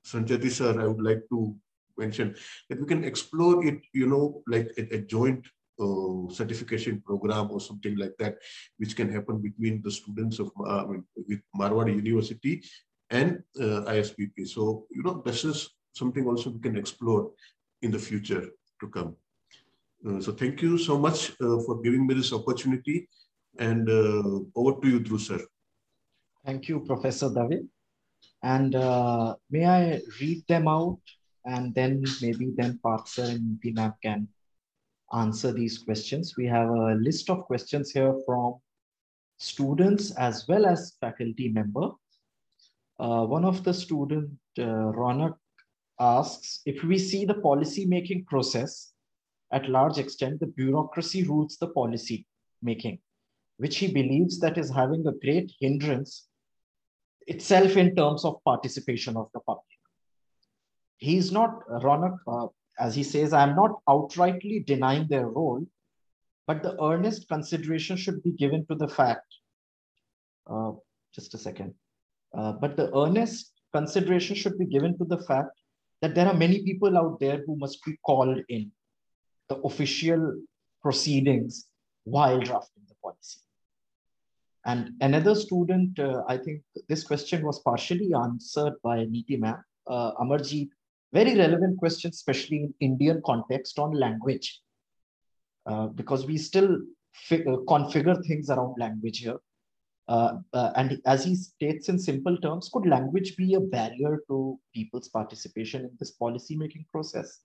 Sancheti sir, I would like to mention that we can explore it, you know, like a, a joint uh, certification program or something like that, which can happen between the students of uh, mean, with University and uh, ISPP. So, you know, this is something also we can explore in the future to come. Uh, so thank you so much uh, for giving me this opportunity and uh, over to you, Dhruv sir. Thank you, Professor Dave. And uh, may I read them out and then maybe then Parth and Map can answer these questions. We have a list of questions here from students as well as faculty member. Uh, one of the student, uh, Ronak, asks, if we see the policy making process at large extent, the bureaucracy rules the policy making, which he believes that is having a great hindrance itself in terms of participation of the public. He's not, Ronak, uh, as he says, I'm not outrightly denying their role, but the earnest consideration should be given to the fact, uh, just a second, uh, but the earnest consideration should be given to the fact that there are many people out there who must be called in the official proceedings while drafting the policy. And another student, uh, I think this question was partially answered by Niti ma'am, uh, Amarjeet, very relevant question, especially in Indian context on language, uh, because we still uh, configure things around language here. Uh, uh, and as he states in simple terms, could language be a barrier to people's participation in this policy making process?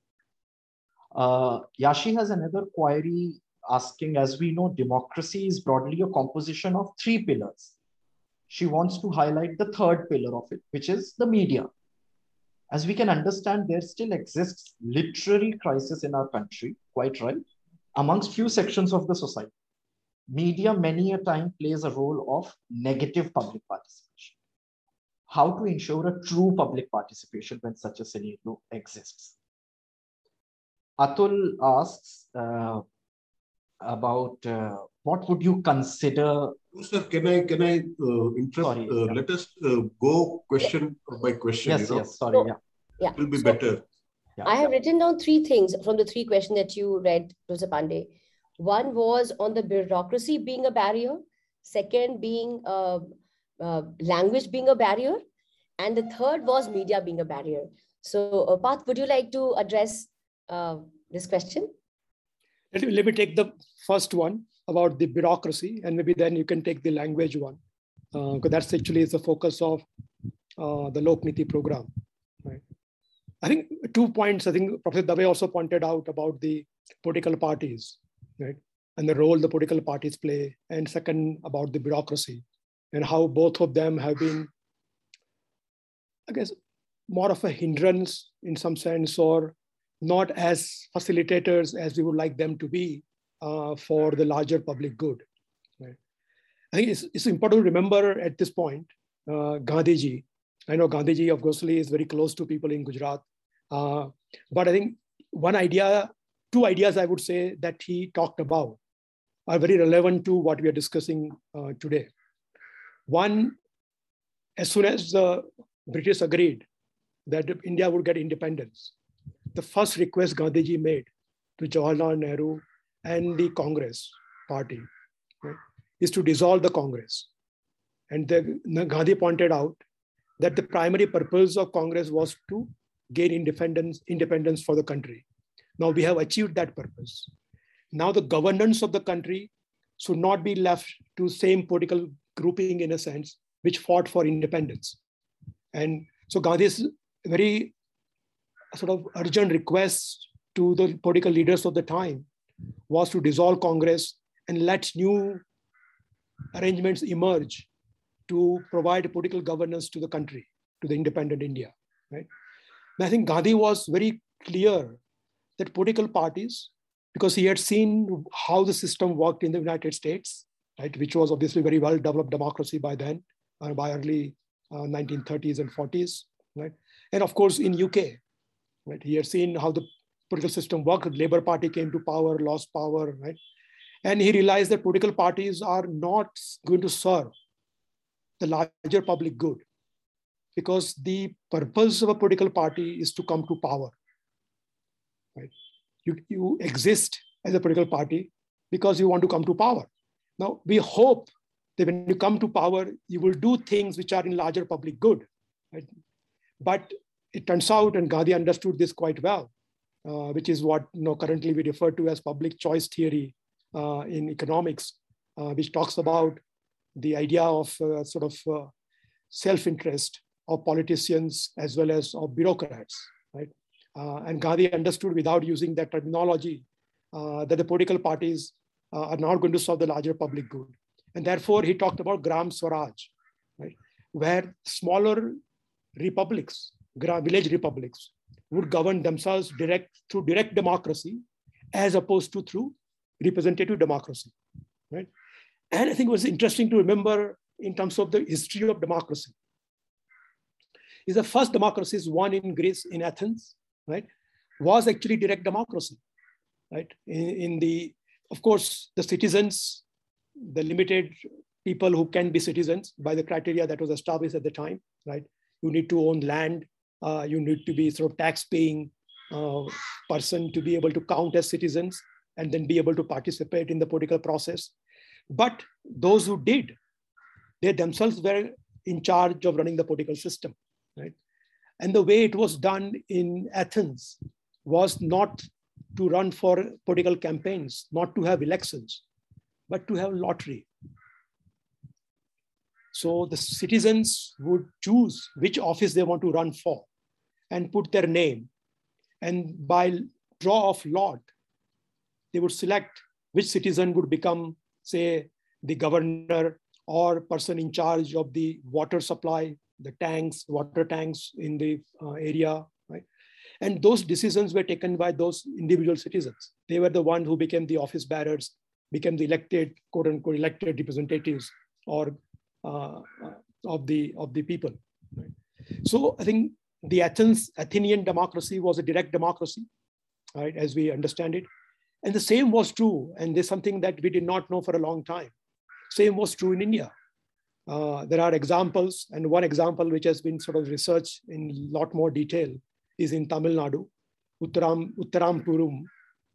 Uh, Yashi has another query asking, as we know, democracy is broadly a composition of three pillars. She wants to highlight the third pillar of it, which is the media. As we can understand, there still exists literary crisis in our country, quite right, amongst few sections of the society media many a time plays a role of negative public participation. How to ensure a true public participation when such a scenario exists? Atul asks uh, about uh, what would you consider? Sir, can I can I uh, interrupt? Sorry, uh, yeah. Let us uh, go question by question. Yes, you know? yes, sorry, So- yeah. Yeah. It will be So- better. yeah. I have written down three things from the three questions that you read, Professor Pandey. One was on the bureaucracy being a barrier. Second being uh, uh, language being a barrier. And the third was media being a barrier. So, uh, Parth, would you like to address uh, this question? Let me, let me take the first one about the bureaucracy, and maybe then you can take the language one, because that's actually is the focus of uh, the Lok Niti program. Right? I think two points. I think Professor Dave also pointed out about the political parties, right, and the role the political parties play, and second about the bureaucracy and how both of them have been, I guess, more of a hindrance in some sense, or not as facilitators as we would like them to be uh, for the larger public good. Right? I think it's, it's important to remember at this point, uh, Gandhiji, I know Gandhiji of Ghosli is very close to people in Gujarat, uh, but I think one idea, two ideas I would say that he talked about are very relevant to what we are discussing uh, today. One, as soon as the British agreed that India would get independence, the first request Gandhiji made to Jawaharlal Nehru and the Congress party right, is to dissolve the Congress. And the, Gandhi pointed out that the primary purpose of Congress was to gain independence, independence for the country. Now we have achieved that purpose. Now the governance of the country should not be left to same political grouping in a sense, which fought for independence. And so Gandhi's very sort of urgent request to the political leaders of the time was to dissolve Congress and let new arrangements emerge to provide political governance to the country, to the independent India. Right? And I think Gandhi was very clear that political parties, because he had seen how the system worked in the United States, right, which was obviously very well developed democracy by then, uh, by early uh, 1930s and 40s, right? And of course, in UK, right, he had seen how the political system worked. Labour Party came to power, lost power, right? And he realized that political parties are not going to serve the larger public good because the purpose of a political party is to come to power. Right? You, you exist as a political party because you want to come to power. Now, we hope that when you come to power, you will do things which are in larger public good. Right? But it turns out, and Gandhi understood this quite well, uh, which is what you know, currently we refer to as public choice theory uh, in economics, uh, which talks about the idea of uh, sort of uh, self-interest of politicians as well as of bureaucrats, and Gandhi understood without using that terminology uh, that the political parties uh, are not going to solve the larger public good. And therefore, he talked about Gram Swaraj, right? where smaller republics, village republics, would govern themselves direct through direct democracy as opposed to through representative democracy. Right? And I think it was interesting to remember in terms of the history of democracy is the first democracies won in Greece, in Athens, right, was actually direct democracy, right? In, in the, of course, the citizens, the limited people who can be citizens by the criteria that was established at the time, right? You need to own land, uh, you need to be sort of tax-paying uh, person to be able to count as citizens and then be able to participate in the political process. But those who did, they themselves were in charge of running the political system right? And the way it was done in Athens was not to run for political campaigns, not to have elections, but to have lottery. So the citizens would choose which office they want to run for and put their name. And by draw of lot, they would select which citizen would become, say, the governor or person in charge of the water supply the tanks, water tanks in the uh, area, right? And those decisions were taken by those individual citizens. They were the ones who became the office bearers, became the elected, quote unquote, elected representatives or uh, of the of the people. Right? So I think the Athens Athenian democracy was a direct democracy, right, as we understand it. And the same was true, and there's something that we did not know for a long time. Same was true in India. Uh, there are examples, and one example which has been sort of researched in a lot more detail is in Tamil Nadu, Uttaram, Uttarampuram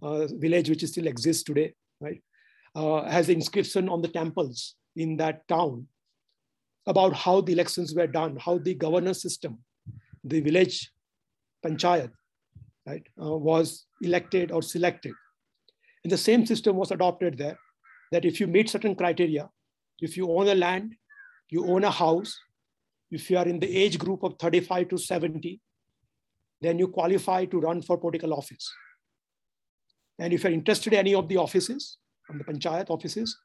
uh, village, which still exists today, right, uh, has inscription on the temples in that town about how the elections were done, how the governance system, the village panchayat, right, uh, was elected or selected. And the same system was adopted there, that if you meet certain criteria, if you own a land, you own a house, if you are in the age group of 35 to 70, then you qualify to run for political office. And if you're interested in any of the offices, from the panchayat offices,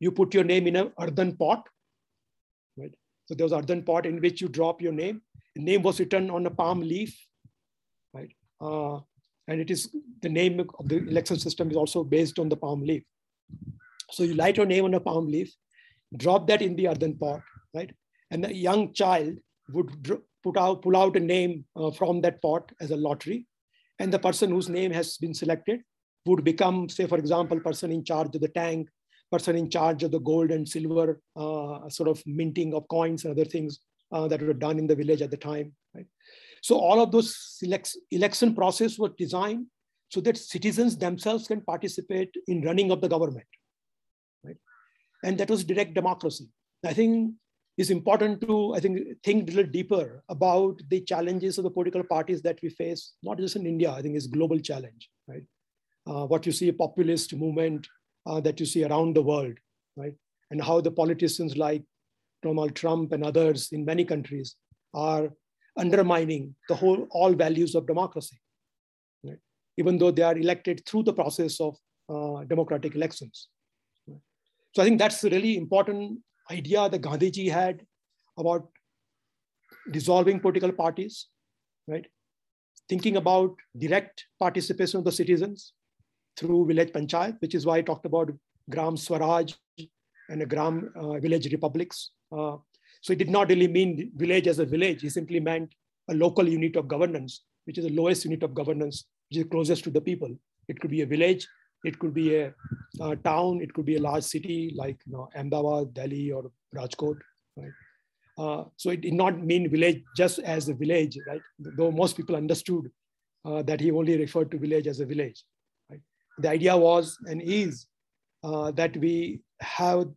you put your name in an earthen pot, right? So there was earthen pot in which you drop your name. The name was written on a palm leaf, right? Uh, and it is the name of the election system is also based on the palm leaf. So you light your name on a palm leaf, drop that in the earthen pot, right? And the young child would put out, pull out a name uh, from that pot as a lottery. And the person whose name has been selected would become, say, for example, person in charge of the tank, person in charge of the gold and silver uh, sort of minting of coins and other things uh, that were done in the village at the time. Right? So all of those election process was designed so that citizens themselves can participate in running of the government. Right? And that was direct democracy. I think it's important to, I think, think a little deeper about the challenges of the political parties that we face, not just in India, I think it's global challenge, right? Uh, what you see a populist movement uh, that you see around the world, right? And how the politicians like Donald Trump and others in many countries are undermining the whole, all values of democracy, right? Even though they are elected through the process of uh, democratic elections. So I think that's really important idea that Gandhiji had about dissolving political parties, right? Thinking about direct participation of the citizens through village panchayat, which is why I talked about Gram Swaraj and Gram uh, village republics. Uh, so it did not really mean village as a village. It simply meant a local unit of governance, which is the lowest unit of governance, which is closest to the people. It could be a village, it could be a, a town, it could be a large city like you know, Ahmedabad, Delhi, or Rajkot. Right? Uh, so it did not mean village just as a village, right? Though most people understood uh, that he only referred to village as a village. Right? The idea was and is uh, that we have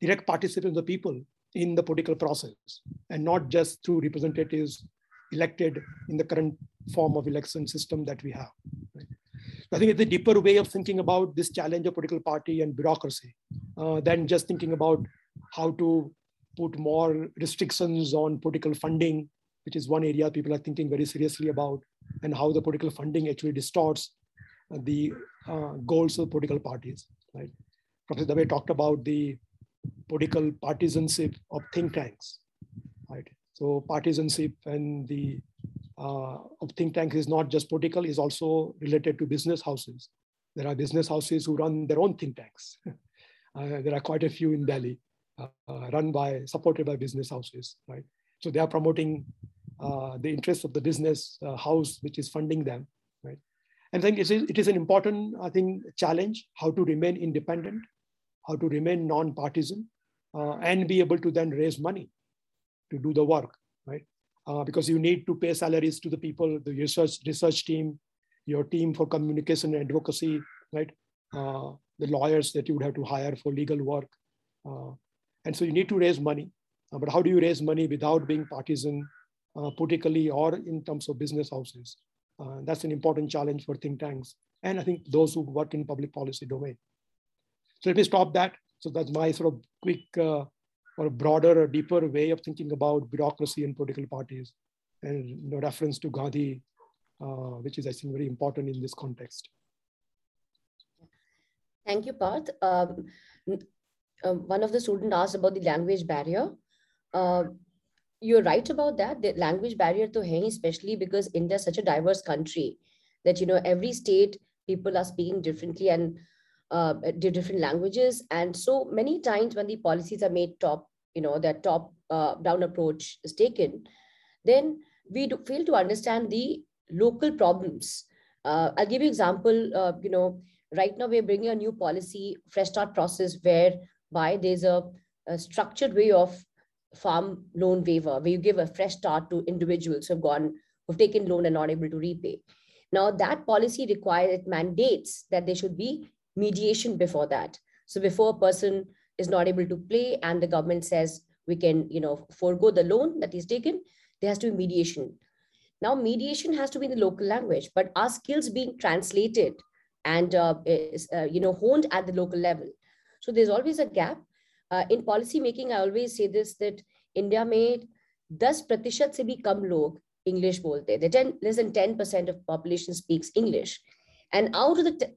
direct participation of the people in the political process and not just through representatives elected in the current form of election system that we have. I think it's a deeper way of thinking about this challenge of political party and bureaucracy uh, than just thinking about how to put more restrictions on political funding, which is one area people are thinking very seriously about, and how the political funding actually distorts the uh, goals of political parties. Right? Professor Dave talked about the political partisanship of think tanks. Right? So partisanship and the uh, of think tank is not just political, is also related to business houses. There are business houses who run their own think tanks. uh, there are quite a few in Delhi, uh, run by, supported by business houses, right? So they are promoting uh, the interests of the business uh, house, which is funding them, right? And I think it is, it is an important, I think, challenge, how to remain independent, how to remain non-partisan, uh, and be able to then raise money to do the work? Uh, because you need to pay salaries to the people, the research research team, your team for communication and advocacy, right? Uh, the lawyers that you would have to hire for legal work. Uh, and so you need to raise money. Uh, but how do you raise money without being partisan uh, politically or in terms of business houses? Uh, that's an important challenge for think tanks. And I think those who work in public policy domain. So let me stop that. So that's my sort of quick or a broader or deeper way of thinking about bureaucracy and political parties and know, reference to Gandhi, uh, which is, I think, very important in this context. Thank you, Parth. Um, uh, one of the students asked about the language barrier. Uh, you're right about that. The language barrier to hai, especially because India is such a diverse country that, you know, every state people are speaking differently and uh, different languages. And so many times when the policies are made top, you know, that top uh, down approach is taken, then we fail to understand the local problems. Uh, I'll give you example, uh, you know, right now we're bringing a new policy, fresh start process, whereby there's a, a structured way of farm loan waiver, where you give a fresh start to individuals who have gone, who've taken loan and not able to repay. Now that policy requires, it mandates that there should be mediation before that. So before a person is not able to play and the government says we can, you know, forego the loan that is taken, there has to be mediation. Now mediation has to be in the local language, but our skills being translated and uh, is, uh, you know honed at the local level. So there's always a gap. Uh, in policy making, I always say this that India made 10 प्रतिशत से भी कम लोग English बोलते हैं. 10 less than 10% of population speaks English. And out of the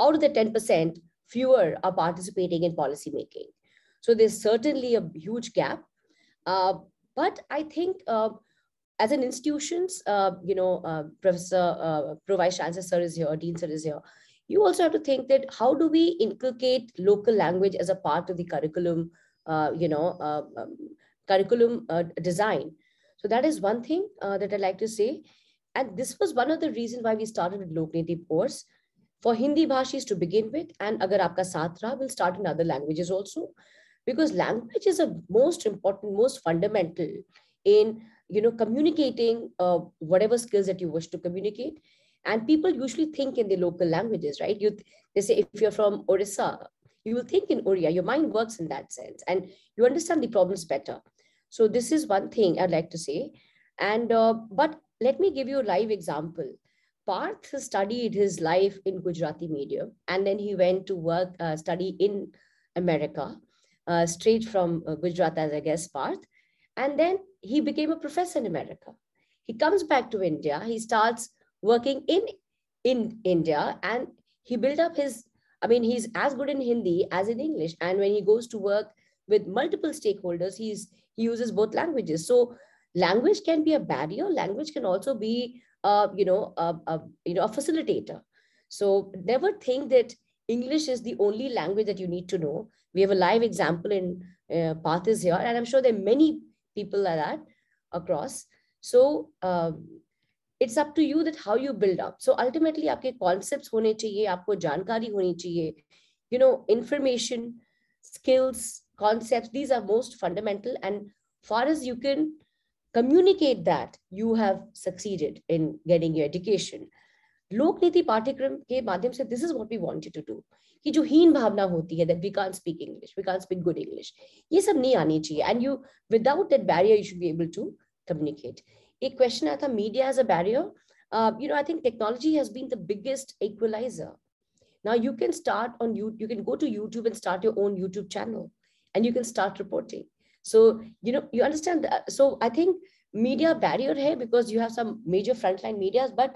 out of the 10%, fewer are participating in policy making. So there's certainly a huge gap. Uh, but I think uh, as an institutions, uh, you know, uh, Professor, uh, Chancellor Sir is here, Dean Sir is here. You also have to think that how do we inculcate local language as a part of the curriculum, uh, you know, um, curriculum design. So that is one thing that I'd like to say. And this was one of the reasons why we started with Lok Niti course for Hindi Bhashis to begin with, and agar aapka satra will start in other languages also, because language is a most important, most fundamental in you know communicating uh, whatever skills that you wish to communicate. And people usually think in the local languages, right? You they say if you're from Orissa, you will think in Oriya. Your mind works in that sense, and you understand the problems better. So this is one thing I'd like to say. And uh, but let me give you a live example. Parth studied his life in Gujarati medium, and then he went to work uh, study in America, uh, straight from uh, Gujarat as I guess Parth, and then he became a professor in America. He comes back to India. He starts working in in India, and he built up his. I mean, he's as good in Hindi as in English, and when he goes to work with multiple stakeholders, he's he uses both languages. So language can be a barrier. Language can also be, uh, you know, a, a, you know, a facilitator. So never think that English is the only language that you need to know. We have a live example in uh, Parth is here, and I'm sure there are many people like that across. So um, it's up to you that how you build up. So ultimately, आपके concepts होने चाहिए, आपको जानकारी होनी चाहिए. You know, information, skills, concepts. These are most fundamental, and far as you can communicate that you have succeeded in getting your education लोक नीति पाठ्यक्रम के माध्यम से this is what we wanted to do कि जो हीन भावना होती है that we can't speak English we can't speak good English ये सब नहीं आनी चाहिए and you without that barrier you should be able to communicate एक क्वेश्चन आया था media as a barrier you know i think technology has been the biggest equalizer now you can start on you you can go to youtube and start your own youtube channel and you can start reporting so, you know, you understand that. So I think media barrier here because you have some major frontline medias, but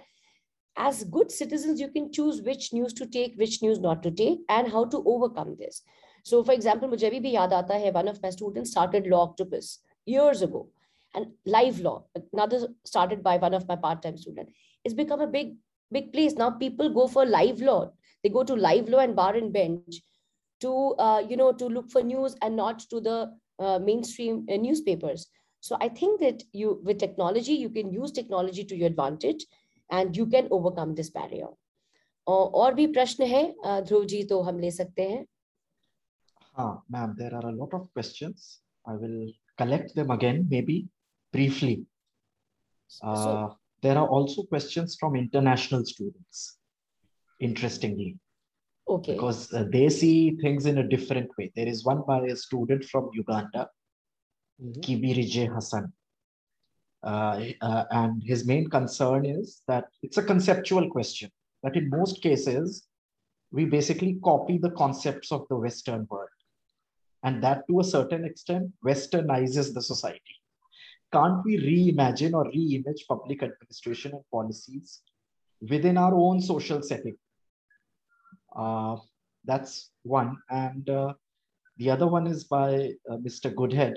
as good citizens, you can choose which news to take, which news not to take, and how to overcome this. So, for example, मुझे भी याद आता है one of my students started Law Octopus years ago, and live law, another started by one of my part-time students. It's become a big, big place now. People go for live law. They go to live law and bar and bench to, uh, you know, to look for news and not to the uh, mainstream uh, newspapers. So I think that you, with technology, you can use technology to your advantage and you can overcome this barrier. और भी प्रश्न है ध्रुव जी तो हम ले सकते हैं हाँ ma'am there are a lot of questions I will collect them again maybe briefly uh, so, there are also questions from international students interestingly Okay. Because uh, they see things in a different way. There is one by a student from Uganda, mm-hmm. Kibirije Hassan. Uh, uh, and his main concern is that it's a conceptual question, that in most cases, we basically copy the concepts of the Western world. And that to a certain extent westernizes the society. Can't we reimagine or reimage public administration and policies within our own social setting? Uh, that's one. And uh, the other one is by uh, Mr. Goodhead.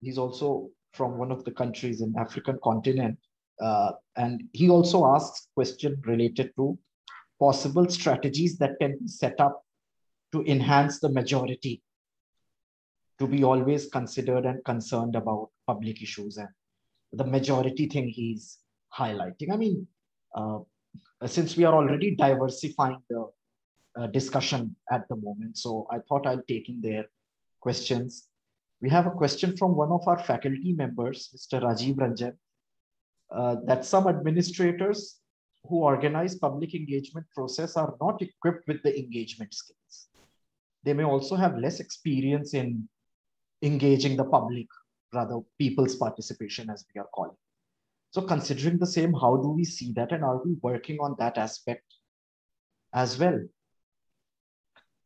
He's also from one of the countries in African continent. Uh, and he also asks question related to possible strategies that can be set up to enhance the majority to be always considered and concerned about public issues and the majority thing he's highlighting. I mean, uh, since we are already diversifying the uh, discussion at the moment. So I thought I'll take in their questions. We have a question from one of our faculty members, Mr. Rajiv Ranjan, uh, that some administrators who organize public engagement process are not equipped with the engagement skills. They may also have less experience in engaging the public, rather people's participation as we are calling. So considering the same, how do we see that and are we working on that aspect as well?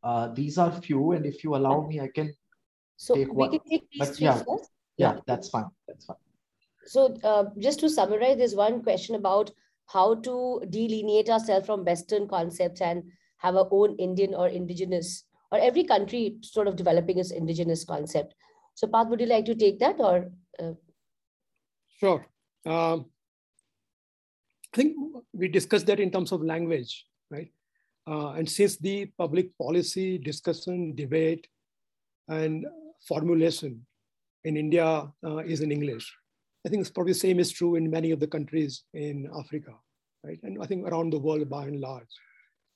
Uh, these are few, and if you allow me, I can so take we one. can take these but three yeah, first. Yeah, that's fine. That's fine. So uh, just to summarize, there's one question about how to delineate ourselves from Western concepts and have our own Indian or indigenous, or every country sort of developing its indigenous concept. So Parth, would you like to take that or? Uh... Sure. Um, I think we discussed that in terms of language, right? Uh, and since the public policy discussion, debate, and formulation in India uh, is in English, I think it's probably the same is true in many of the countries in Africa, right? And I think around the world by and large,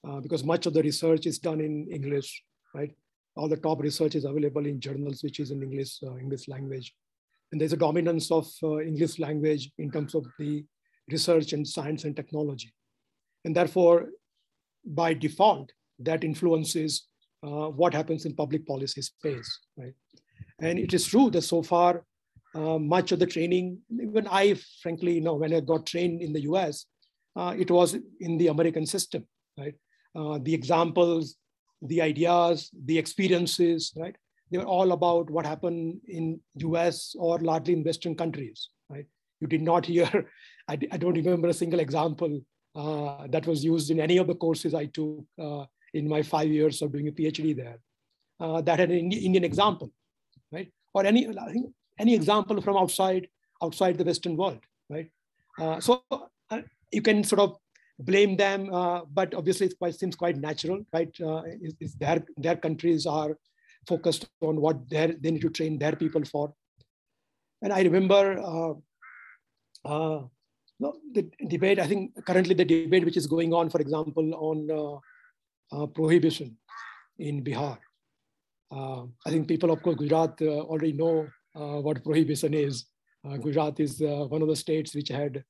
uh, because much of the research is done in English, right? All the top research is available in journals, which is in English, uh, English language. And there's a dominance of uh, English language in terms of the research and science and technology. And therefore, by default, that influences uh, what happens in public policy space, right? And it is true that so far, uh, much of the training, even I, frankly, you know, when I got trained in the US, uh, it was in the American system, right? Uh, the examples, the ideas, the experiences, right? They were all about what happened in US or largely in Western countries, right? You did not hear, I, I don't remember a single example that was used in any of the courses I took uh, in my five years of doing a PhD there. Uh, that had an Indian example, right? Or any, any example from outside, outside the Western world, right? Uh, so uh, you can sort of blame them, uh, but obviously it quite, seems quite natural, right? Is, is their, their countries are focused on what they need to train their people for. And I remember uh, no, the debate, I think currently the debate which is going on, for example, on uh, uh, prohibition in Bihar. Uh, I think people, of course, Gujarat uh, already know uh, what prohibition is. Uh, Gujarat is one of the states which had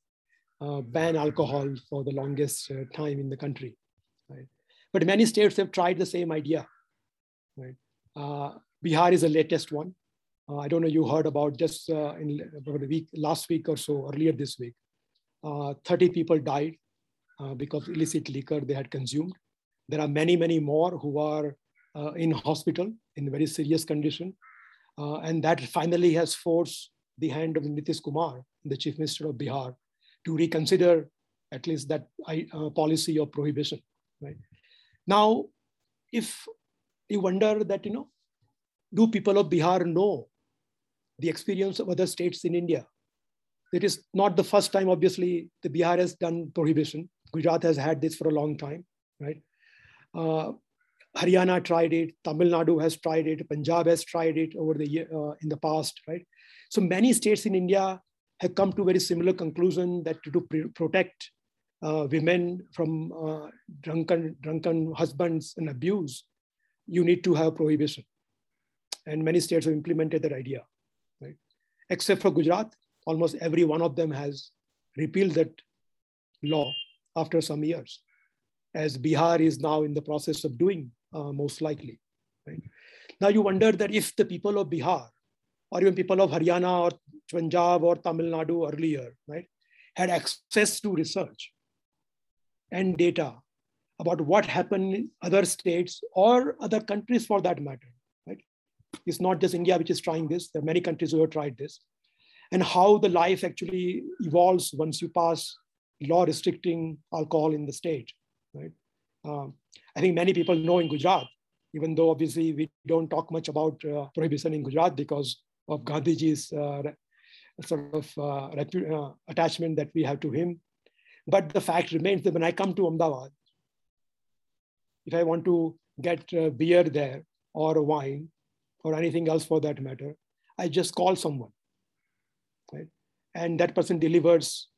banned alcohol for the longest time in the country. Right? But many states have tried the same idea. Right? Bihar is the latest one. I don't know you heard about just in about a week, last week or so, earlier this week. Uh, 30 people died uh, because illicit liquor they had consumed. There are many, many more who are uh, in hospital in very serious condition. and that finally has forced the hand of Nitish Kumar, the chief minister of Bihar, to reconsider at least that uh, policy of prohibition. Right now, if you wonder that you know, do people of Bihar know the experience of other states in India? It is not the first time, obviously, the Bihar has done prohibition. Gujarat has had this for a long time, right? Uh, Haryana tried it, Tamil Nadu has tried it, Punjab has tried it over the year, uh, in the past, right? So many states in India have come to very similar conclusion that to protect uh, women from uh, drunken, drunken husbands and abuse, you need to have prohibition. And many states have implemented that idea, right? Except for Gujarat, almost every one of them has repealed that law after some years, as Bihar is now in the process of doing, uh, most likely. Right? Now you wonder that if the people of Bihar, or even people of Haryana or Punjab or Tamil Nadu earlier, right, had access to research and data about what happened in other states or other countries for that matter, right? It's not just India which is trying this. There are many countries who have tried this and how the life actually evolves once you pass law restricting alcohol in the state. Right? Um, I think many people know in Gujarat, even though obviously we don't talk much about uh, prohibition in Gujarat because of Gandhiji's uh, sort of uh, uh, attachment that we have to him. But the fact remains that when I come to Ahmedabad, if I want to get uh, beer there or wine or anything else for that matter, I just call someone right? And that person delivers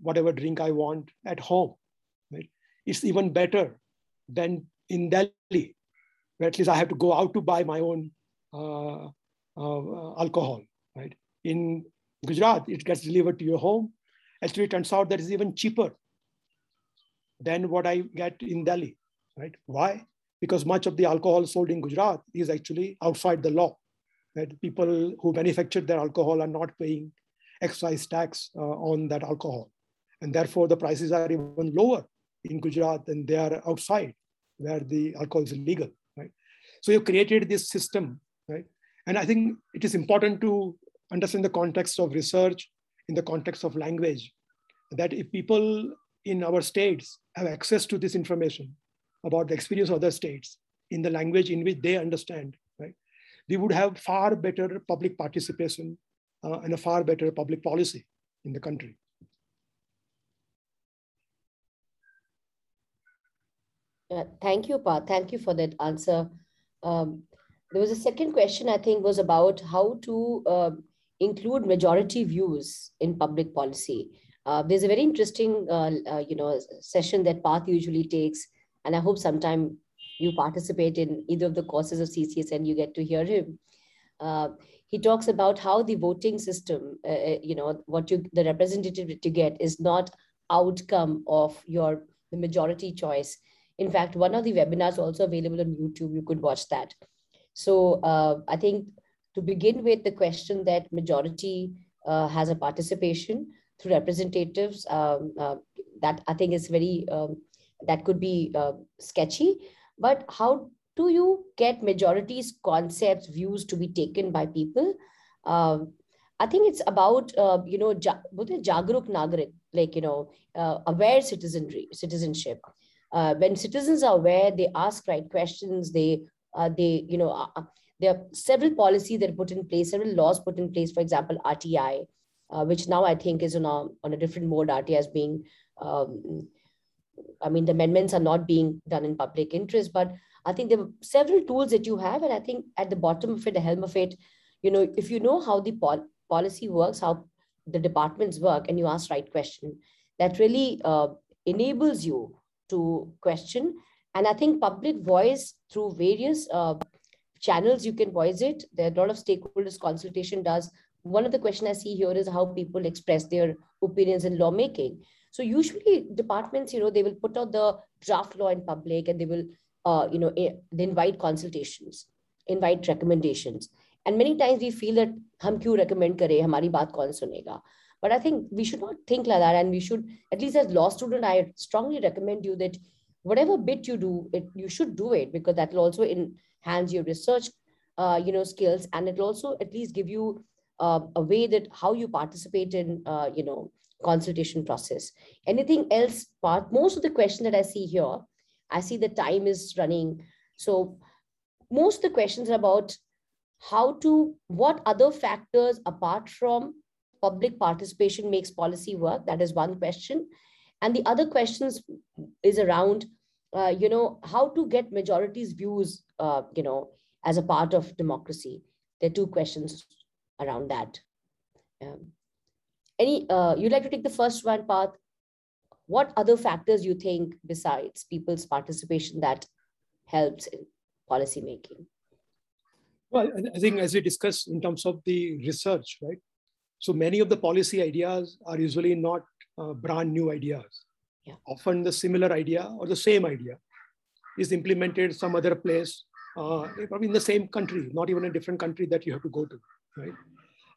whatever drink I want at home, right? It's even better than in Delhi, where at least I have to go out to buy my own uh, uh, alcohol, right? In Gujarat, it gets delivered to your home. Actually, it turns out that it's even cheaper than what I get in Delhi, right? Why? Because much of the alcohol sold in Gujarat is actually outside the law. Right? People who manufacture their alcohol are not paying excise tax uh, on that alcohol. And therefore, the prices are even lower in Gujarat than they are outside where the alcohol is illegal, right? So you created this system, right? And I think it is important to understand the context of research in the context of language, that if people in our states have access to this information about the experience of other states in the language in which they understand, right? We would have far better public participation and a far better public policy in the country. Uh, thank you, Pa. Thank you for that answer. Um, there was a second question, I think, was about how to uh, include majority views in public policy. Uh, there's a very interesting, uh, uh, you know, session that Parth usually takes, and I hope sometime you participate in either of the courses of CCS and you get to hear him. Uh, he talks about how the voting system, uh, uh, you know, what you the representative to get is not outcome of your the majority choice. In fact, one of the webinars also available on YouTube. You could watch that. So uh, I think to begin with the question that majority uh, has a participation through representatives. Um, that I think is very, um, that could be sketchy. But how do you get majorities, concepts, views to be taken by people? Um, I think it's about, uh, you know, Jagruk Nagarik, like, you know, uh, aware citizenry, citizenship. Uh, when citizens are aware, they ask right questions, they, they, you know, there are several policies that are put in place, several laws put in place, for example, RTI, uh, which now I think is on a, on a different mode. RTI is being, um, I mean, the amendments are not being done in public interest, but I think there are several tools that you have. And I think at the bottom of it, the helm of it, you know, if you know how the pol policy works, how the departments work, and you ask right question, that really uh, enables you to question. And I think public voice through various uh, channels you can voice it. There are a lot of stakeholders consultation does. One of the question I see here is how people express their opinions in lawmaking. So usually departments, you know, they will put out the draft law in public and they will, uh, you know, eh, they invite consultations, invite recommendations. And many times we feel that hum kyu recommend kare, hamari baat kaun sunega. But I think we should not think like that. And we should, at least as law student, I strongly recommend you that whatever bit you do, it, you should do it because that will also enhance your research, uh, you know, skills. And it'll also at least give you uh, a way that how you participate in, uh, you know, consultation process. Anything else Parth, most of the question that I see here i see the time is running so most of the questions are about how to what other factors apart from public participation makes policy work that is one question and the other questions is around uh, you know how to get majorities views uh, you know, as a part of democracy? There are two questions around that. Um, any, uh, you'd like to take the first one, Parth? What other factors you think besides people's participation that helps in policy making? Well, I think as we discussed in terms of the research, right? So many of the policy ideas are usually not uh, brand new ideas. Yeah. Often the similar idea or the same idea is implemented some other place uh, probably in the same country, not even a different country that you have to go to, right?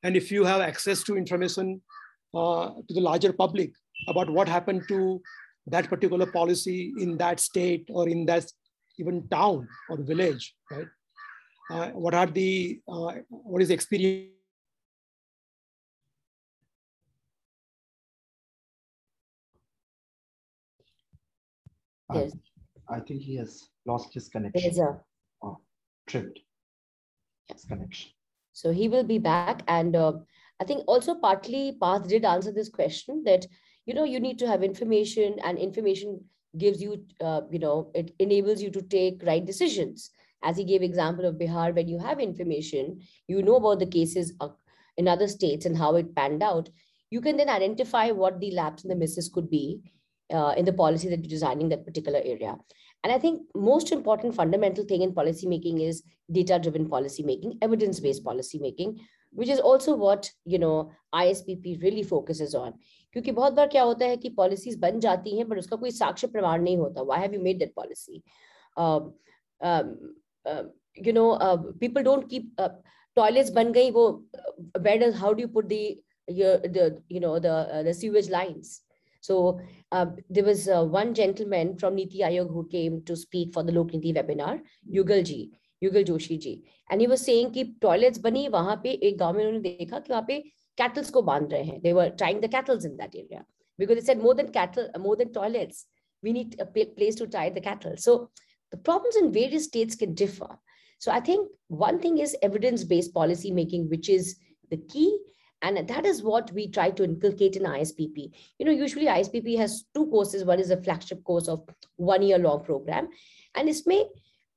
And if you have access to information uh, to the larger public about what happened to that particular policy in that state or in that even town or village, right? Uh, what are the, uh, what is the experience I think he has lost his connection. There's a tripped yes. connection. So he will be back. And uh, I think also partly Parth did answer this question that, you know, you need to have information and information gives you, uh, you know, it enables you to take right decisions. As he gave example of Bihar, when you have information, you know about the cases in other states and how it panned out, you can then identify what the laps and the misses could be uh, in the policy that you're designing that particular area. And I think most important fundamental thing in policy making is data-driven policy making, evidence-based policy making, which is also what you know ISPP really focuses on. क्योंकि बहुत बार क्या होता है कि policies बन जाती हैं but उसका कोई साक्ष्य प्रमाण नहीं होता. Why have you made that policy? Um, um, uh, you know, uh, people don't keep uh, toilets बन गई वो where does how do you put the your the you know the uh, the sewage lines? So uh, there was uh, one gentleman from Niti Aayog who came to speak for the Lok Niti webinar, Yugal ji, Yugal Joshi ji. And he was saying कि toilets bani वहां पे एक गांव में उन्होंने देखा कि वहां पे cattles को बांध रहे हैं. They were tying the cattles in that area because they said more than cattle, more than toilets, we need a place to tie the cattle. So the problems in various states can differ. So I think one thing is evidence-based policy making, which is the key and that is what we try to inculcate in ISPP. You know, usually ISPP has two courses. One is a flagship course of one year long program. And it's may,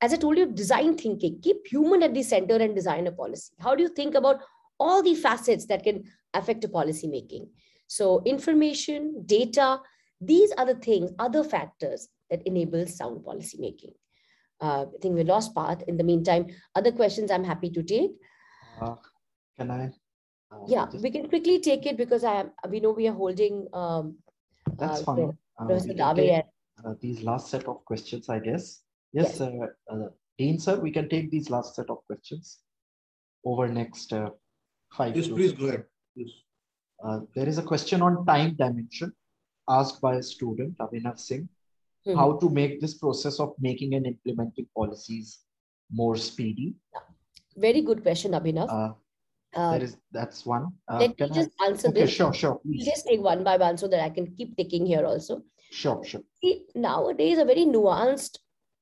as I told you, design thinking, keep human at the center and design a policy. How do you think about all the facets that can affect a policy making? So information, data, these are the things, other factors that enable sound policy making. Uh, I think we lost Parth. In the meantime, other questions I'm happy to take. Uh, can I uh, yeah, we can quickly take it because I am. We know we are holding. Um, That's uh, fine. Uh, take, uh, these last set of questions, I guess. Yes, yes. Uh, uh, Dean, sir, we can take these last set of questions. over next uh, five. Yes, please go ahead. Yes. Uh, there is a question on time dimension asked by a student, Abhinav Singh, Mhm. how to make this process of making and implementing policies more speedy. Very good question, Abhinav. Uh, Uh, there is that's one. Uh, let me can I- just answer okay, this. sure, sure, We'll please. just take one by one so that I can keep taking here also. Sure, sure. See, nowadays, a very nuanced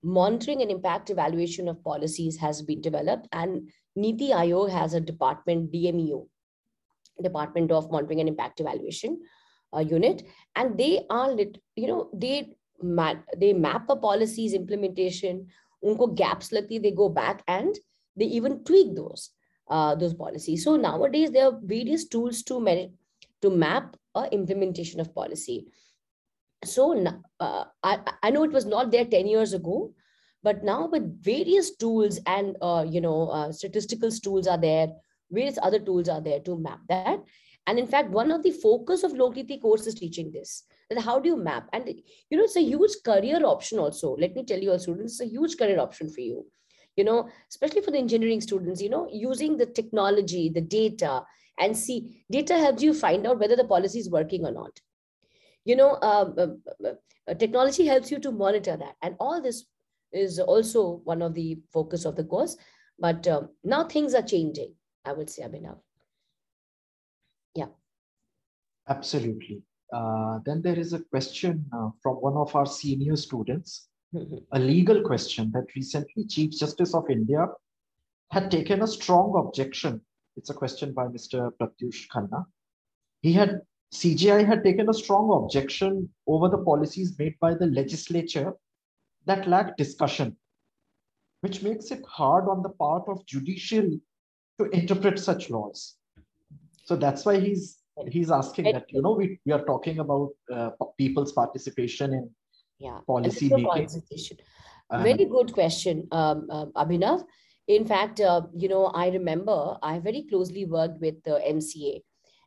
monitoring and impact evaluation of policies has been developed, and Niti Aayog has a department, DMEO, Department of Monitoring and Impact Evaluation uh, unit, and they are, lit, you know, they map, they map a policy's implementation. Unko gaps lagti, they go back and they even tweak those uh, those policies. So nowadays, there are various tools to to map a implementation of policy so uh, I, I know it was not there 10 years ago but now with various tools and uh, you know uh, statistical tools are there various other tools are there to map that. And in fact one of the focus of Lok Niti course is teaching this that how do you map? And you know it's a huge career option also. Let me tell you all students it's a huge career option for you. You know especially for the engineering students you know using the technology the data and see data helps you find out whether the policy is working or not you know um, uh, uh, uh, technology helps you to monitor that and all this is also one of the focus of the course but um, now things are changing i would say abhinav Yeah. Absolutely. Uh, then there is a question uh, from one of our senior students, a legal question that recently Chief Justice of India had taken a strong objection. It's a question by Mr. Pratyush Khanna. He had CJI had taken a strong objection over the policies made by the legislature that lack discussion, which makes it hard on the part of judiciary to interpret such laws. So that's why he's he's asking that you know we, we are talking about uh, people's participation in yeah Policy making. uh, very good question um, um, abhinav in fact uh, you know i remember i very closely worked with the mca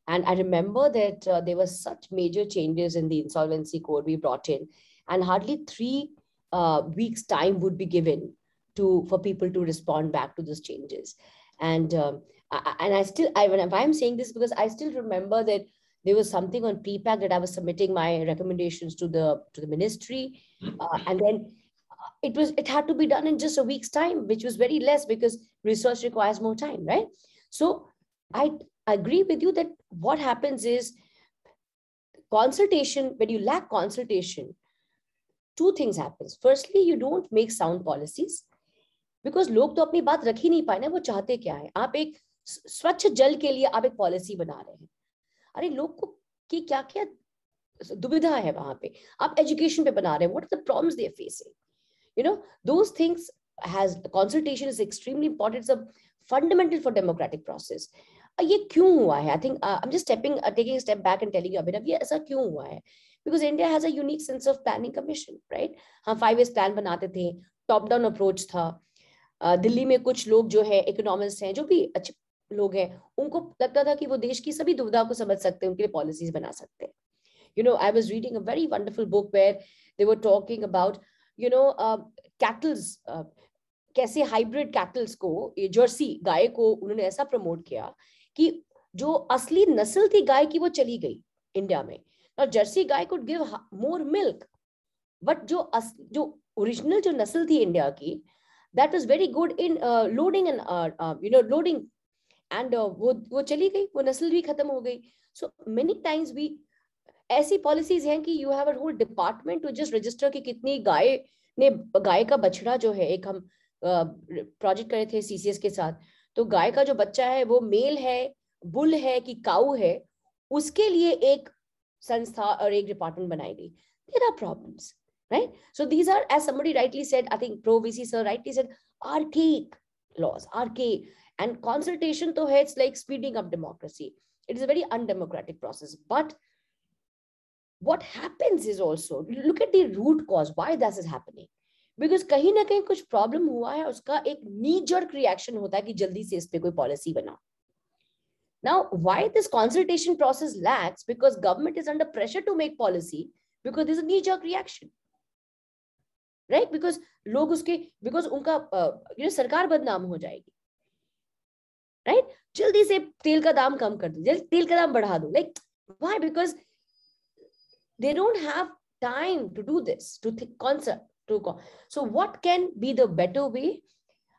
and i remember that uh, there were such major changes in the insolvency code we brought in and hardly three uh, weeks time would be given to for people to respond back to those changes and um, I, and i still i when i'm saying this because i still remember that there was something on PPAC that I was submitting my recommendations to the to the ministry, uh, and then uh, it was it had to be done in just a week's time, which was very less because research requires more time, right? So I agree with you that what happens is consultation when you lack consultation, two things happens. Firstly, you don't make sound policies because लोग तो अपनी बात रख ही नहीं पाए ना वो चाहते क्या है आप एक स- स्वच्छ जल के लिए आप एक पॉलिसी बना रहे हैं अरे लोग को कि क्या क्या दुविधा है वहां पे आप एजुकेशन पे बना रहे हैं what are the problems they are facing you know those things has consultation is extremely important it's a fundamental for democratic process अ, ये क्यों हुआ है? I think I am just stepping taking step back and telling Abhinav ये ऐसा क्यों हुआ है? Because India has a unique sense of planning commission right हम फाइव ईयर्स प्लान बनाते थे टॉप डाउन अप्रोच था। दिल्ली में कुछ लोग जो है इकोनॉमिस्ट हैं जो भी अच्छे लोग हैं उनको लगता था कि वो देश की सभी दुविधा को समझ सकते हैं उनके लिए पॉलिसीज़ बना सकते हैं। You know i was reading a very wonderful book where they were talking about you know uh, cattle's uh, कैसे हाइब्रिड कैटल्स को ये जर्सी गाय को उन्होंने ऐसा प्रमोट किया कि जो असली नस्ल थी गाय की वो चली गई इंडिया में। और Jersey guy could give more milk but जो अस, जो ओरिजिनल जो नस्ल थी इंडिया की that was very good in loading and you know loading and वो वो चली गई वो नस्ल भी खत्म हो गई। सो मेनी टाइम्स भी ऐसी पॉलिसीज़ हैं कि you have a whole department to just register कि कितनी गाय ने गाय का बछड़ा जो है एक हम प्रोजेक्ट uh, करे थे सीसीएस के साथ। तो गाय का जो बच्चा है, वो मेल है, बुल है कि काउ है, उसके लिए एक संस्था और एक डिपार्टमेंट बनाई गई। There are problems right so these are as somebody rightly said I think pro VC sir rightly said R K laws R K and consultation तो है it's like speeding up democracy it is very undemocratic process but what happens is also look at the root cause why this is happening because कहीं ना कहीं कुछ problem हुआ है उसका एक नीजर्क रिएक्शन होता है कि जल्दी से इस पर कोई पॉलिसी बनाओ। Now why this consultation process lacks because government is under pressure to make policy because this knee jerk reaction right because लोग उसके बिकॉज़ उनका यू uh, नो सरकार बदनाम हो जाएगी। Right right? जल्दी से तेल का दाम कम कर दो जल्दी तेल का दाम बढ़ा दो। Like why because they don't have time to do this to think concert to go. so what can be the better way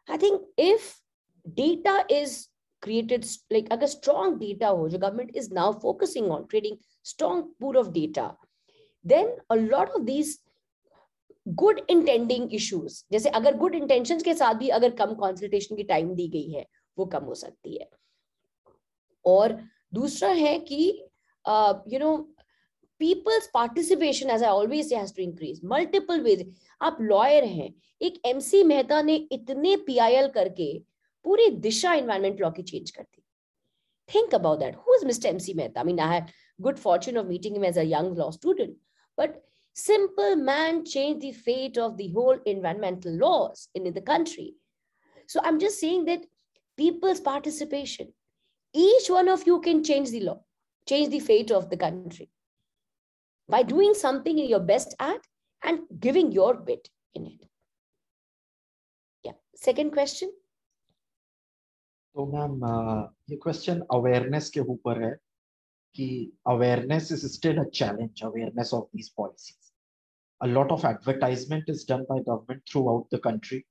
i think if data is created like a strong data which the government is now focusing on creating strong pool of data then a lot of these good intending issues जैसे अगर good intentions के साथ भी अगर कम consultation की time दी गई है वो कम हो सकती है और दूसरा है कि you know people's participation as i always say has to increase multiple ways आप लॉयर हैं एक एमसी मेहता ने इतने पीआईएल करके पूरी दिशा एनवायरमेंट लॉ की चेंज कर दी think about that who is mr mc mehta i mean i had good fortune of meeting him as a young law student but simple man changed the fate of the whole environmental laws in the country so i'm just saying that people's participation each one of you can change the law change the fate of the country by doing something you're best at and giving your bit in it. Yeah. Second question. तो ma'am ये question awareness के ऊपर है कि awareness is still a challenge awareness of these policies a lot of advertisement is done by government throughout the country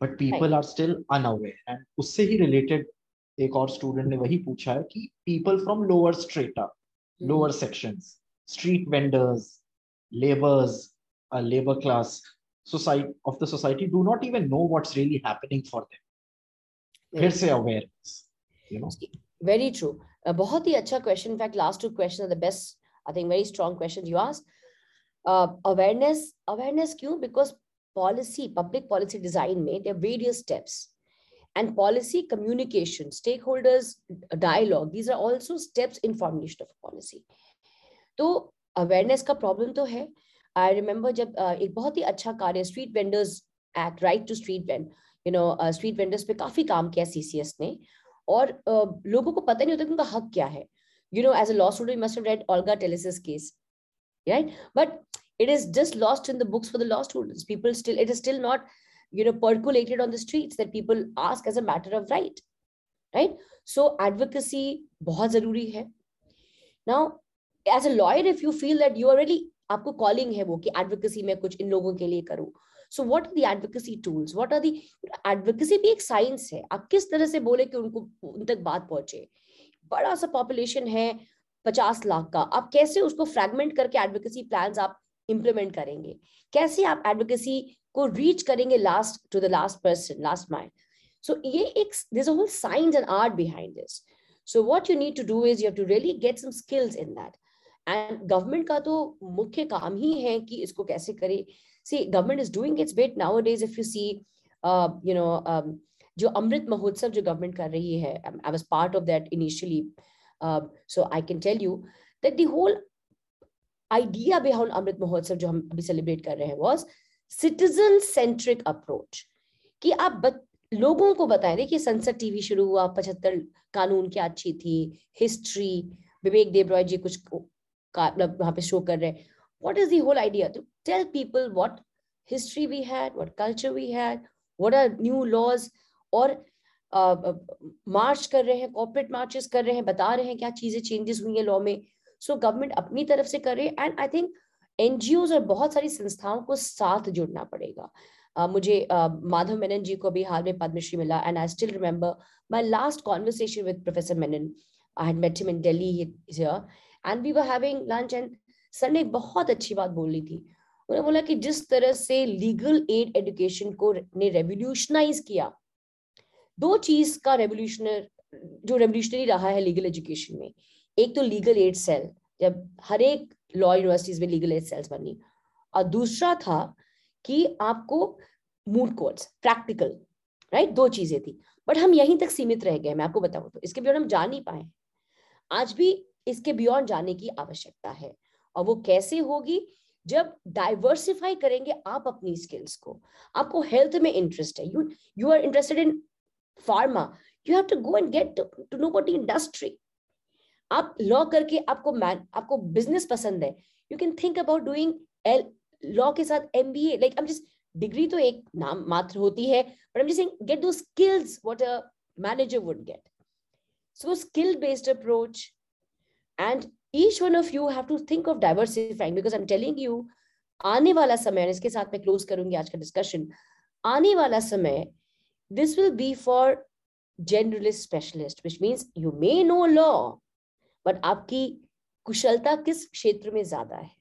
but people right. are still unaware and उससे ही related एक और student ने वही पूछा है कि people from lower strata mm-hmm. lower sections street vendors, laborers, a labor class society of the society do not even know what's really happening for them. Here's say awareness, you know. Very true. A बहुत ही अच्छा question. In fact, last two questions are the best. I think very strong questions you asked. Uh, awareness, awareness क्यों? Because policy, public policy design में there are various steps. And policy communication, stakeholders dialogue, these are also steps in formulation of policy. तो awareness का problem तो है। I remember जब uh, एक बहुत ही अच्छा कार्य street vendors act right to street vend you know street vendors पे काफ़ी काम किया सीसीएस ने। और uh, लोगों को पता नहीं होता उनका हक क्या है। You know as a read Olga Tellis case right but it is just lost in the books for the law student people still it is still not you know percolated on the streets that people ask as a matter of right right so advocacy बहुत ज़रूरी है। Now as a lawyer if you feel that you are really आपको calling है वो कि advocacy में कुछ इन लोगों के लिए करूं सो what are the advocacy tools what are the advocacy भी एक साइंस है आप किस तरह से बोले कि उनको उन तक बात पहुंचे बड़ा सा पॉपुलेशन है पचास लाख का आप कैसे उसको फ्रैगमेंट करके एडवोकेसी प्लान आप इंप्लीमेंट करेंगे कैसे आप एडवोकेसी को रीच करेंगे last to the last person last mind so ये एक there's a whole science and art behind this so what you need to do is you have to really get some skills in that and government का तो मुख्य काम ही है कि इसको कैसे करे see government is doing it's bet nowadays if you see you know जो अमृत महोत्सव जो गवर्नमेंट कर रही है I was part of that initially so I can tell you that the whole idea behind Amrit Mahotsav जो हम अभी celebrate कर रहे हैं वाज सिटीजन सेंट्रिक अप्रोच कि आप बत, लोगों को बताएँ देखिए संसद टीवी शुरू हुआ पचहत्तर कानून क्या अच्छी थी हिस्ट्री विवेक देव रॉय जी कुछ वहाँ पे शो कर रहे हैं। What is the whole idea? to tell people what history we had what culture we had what are new और मार्च uh, कर रहे हैं कॉर्पोरेट मार्चेस कर रहे हैं बता रहे हैं क्या चीज़ें चेंजेस हुई हैं लॉ में। सो so, गवर्नमेंट अपनी तरफ़ से कर रहे हैं एंड आई थिंक एनजीओ और बहुत सारी संस्थाओं को साथ जुड़ना पड़ेगा। Uh, मुझे uh, माधव मेनन जी को भी हाल में पद्मश्री मिला and I still remember my last conversation with professor Menon I had met him in here and we were having lunch and sir ने बहुत अच्छी बात बोली थी। उन्होंने बोला कि जिस तरह से लीगल एड एजुकेशन को ने रेवोल्यूशनाइज किया, दो चीज़ का रेवोल्यूशनर जो रेवोल्यूशनरी रहा है लीगल एजुकेशन में। एक तो लीगल एड सेल जब हर एक लॉ यूनिवर्सिटीज में लीगल एड सेल्स बनी। और दूसरा था कि आपको मूड कोर्ट्स प्रैक्टिकल राइट दो चीज़ें थी। बट हम यहीं तक सीमित रह गए, मैं आपको बताऊँ तो। इसके बियॉन्ड हम जा नहीं पाए। आज भी इसके बियॉन्ड जाने की आवश्यकता है। और वो कैसे होगी? जब डाइवर्सिफाई करेंगे आप अपनी स्किल्स को। आपको हेल्थ में इंटरेस्ट है। You you are interested in pharma you have to go and get to know what industry आप लॉ करके आपको मैन आपको बिज़नेस पसंद है। You can think about doing law के साथ M B A like just degree तो एक नाम मात्र होती है but am just get those skills what manager would get. So skill-based approach and each one of you have to think of diversifying because I'm telling you आने वाला समय इसके साथ मैं क्लोज करूँगी आज का डिस्कशन आने वाला समय this will be for generalist specialist which means you may know law but आपकी कुशलता किस क्षेत्र में ज़्यादा है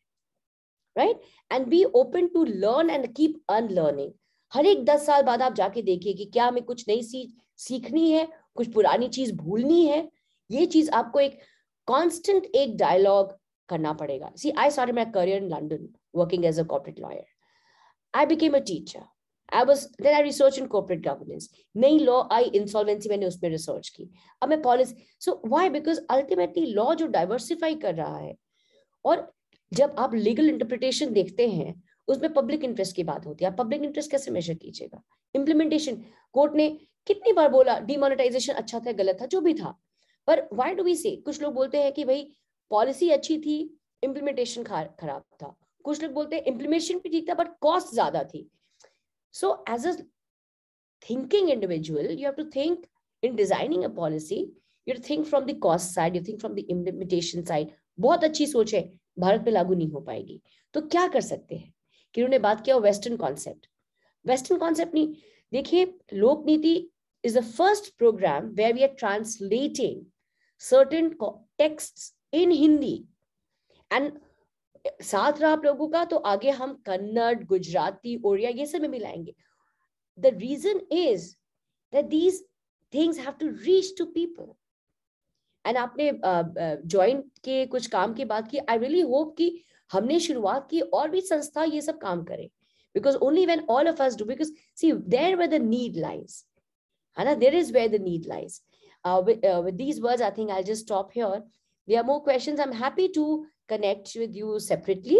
right and be open to learn and keep unlearning हर एक दस साल बाद आप जाके देखिए कि क्या हमें कुछ नई सी सीखनी है कुछ पुरानी चीज़ भूलनी है ये चीज़ आपको एक कांस्टेंट एक डायलॉग करना पड़ेगा। See I started my career in London working as a corporate lawyer I became a teacher I was then I research in corporate governance नई लॉ आई इंसॉल्वेंसी मैंने उसमें रिसर्च की। अब मैं policy so why because ultimately law जो diversify कर रहा है, और जब आप लीगल इंटरप्रिटेशन देखते हैं, उसमें पब्लिक इंटरेस्ट की बात होती है। आप पब्लिक इंटरेस्ट कैसे मेजर कीजिएगा? इम्प्लीमेंटेशन कोर्ट ने कितनी बार बोला डिमोनेटाइजेशन अच्छा था, गलत था, जो भी था। पर वाई डू वी से कुछ लोग बोलते हैं कि भाई पॉलिसी अच्छी थी इम्प्लीमेंटेशन खराब था। कुछ लोग बोलते हैं इम्प्लीमेशन भी ठीक था बट कॉस्ट ज़्यादा थी। So as a thinking individual you have to think in designing a policy you think from the cost side you think from the implementation side बहुत अच्छी सोच है, भारत में लागू नहीं हो पाएगी। तो क्या कर सकते हैं? कि उन्होंने बात किया वेस्टर्न कॉन्सेप्ट वेस्टर्न कॉन्सेप्ट नहीं, देखिए Lok Niti is the first program where we are translating certain texts in Hindi. And साथ रहा आप लोगों का तो आगे हम कन्नड गुजराती ओडिया ये सब मिलाएँगे the reason is these things have to reach to people and आपने ज्वाइंट uh, uh, के कुछ काम की बात की आई रियली होप कि हमने शुरुआत की और भी संस्था ये सब काम करे। Because only when all of us do because see there where the need lies है ना? There is where the need lies Uh, with, uh, with these words, I think I'll just stop here. There are more questions. I'm happy to connect with you separately.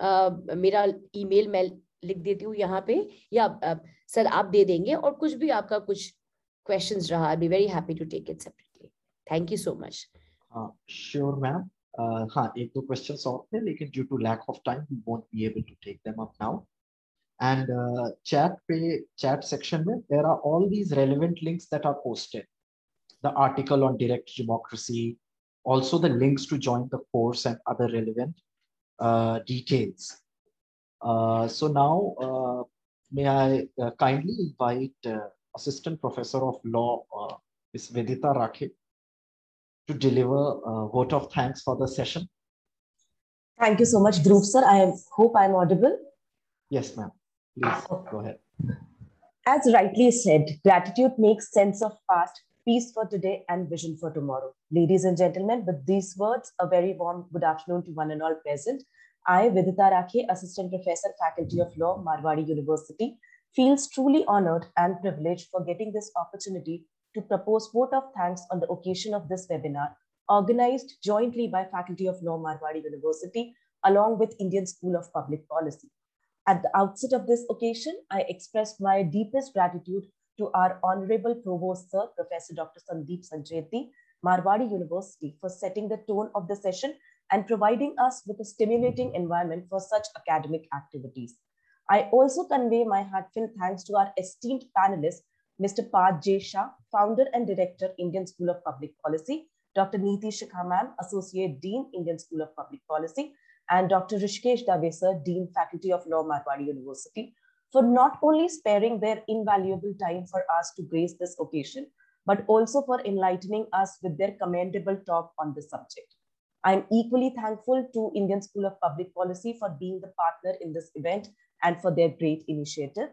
Uh, मेरा email मैं लिख देती हूँ यहाँ पे या uh, sir आप दे देंगे और कुछ भी आपका कुछ questions रहा I'll be very happy to take it separately. Thank you so much. Uh, sure, ma'am. Uh, हाँ एक दो questions और थे लेकिन due to lack of time we won't be able to take them up now. and uh, chat pay chat section में there are all these relevant links that are posted the article on direct democracy also the links to join the course and other relevant uh, details. Uh, so now uh, may i uh, kindly invite uh, assistant professor of law ms Vidita Rakhe to deliver a vote of thanks for the session. Thank you so much dhruv sir. I hope i'm audible. Yes ma'am. Please go ahead. As rightly said, gratitude makes sense of past, peace for today, and vision for tomorrow. Ladies and gentlemen, with these words, a very warm good afternoon to one and all present. I, Vidita Rakhe, Assistant Professor, Faculty of Law, Marwadi University, feels truly honored and privileged for getting this opportunity to propose vote of thanks on the occasion of this webinar, organized jointly by Faculty of Law, Marwadi University, along with Indian School of Public Policy. At the outset of this occasion, I express my deepest gratitude to our Honorable Provost Sir, Professor Dr. Sandeep Sancheti, Marwadi University, for setting the tone of the session and providing us with a stimulating environment for such academic activities. I also convey my heartfelt thanks to our esteemed panelists, Mr. Parth J. Shah, founder and director, Indian School of Public Policy, Dr. Neeti Shikha Ma'am, Associate Dean, Indian School of Public Policy, and Dr. Rishikesh Dave sir, Dean Faculty of Law, Marwadi University, for not only sparing their invaluable time for us to grace this occasion, but also for enlightening us with their commendable talk on the subject. I'm equally thankful to Indian School of Public Policy for being the partner in this event and for their great initiative.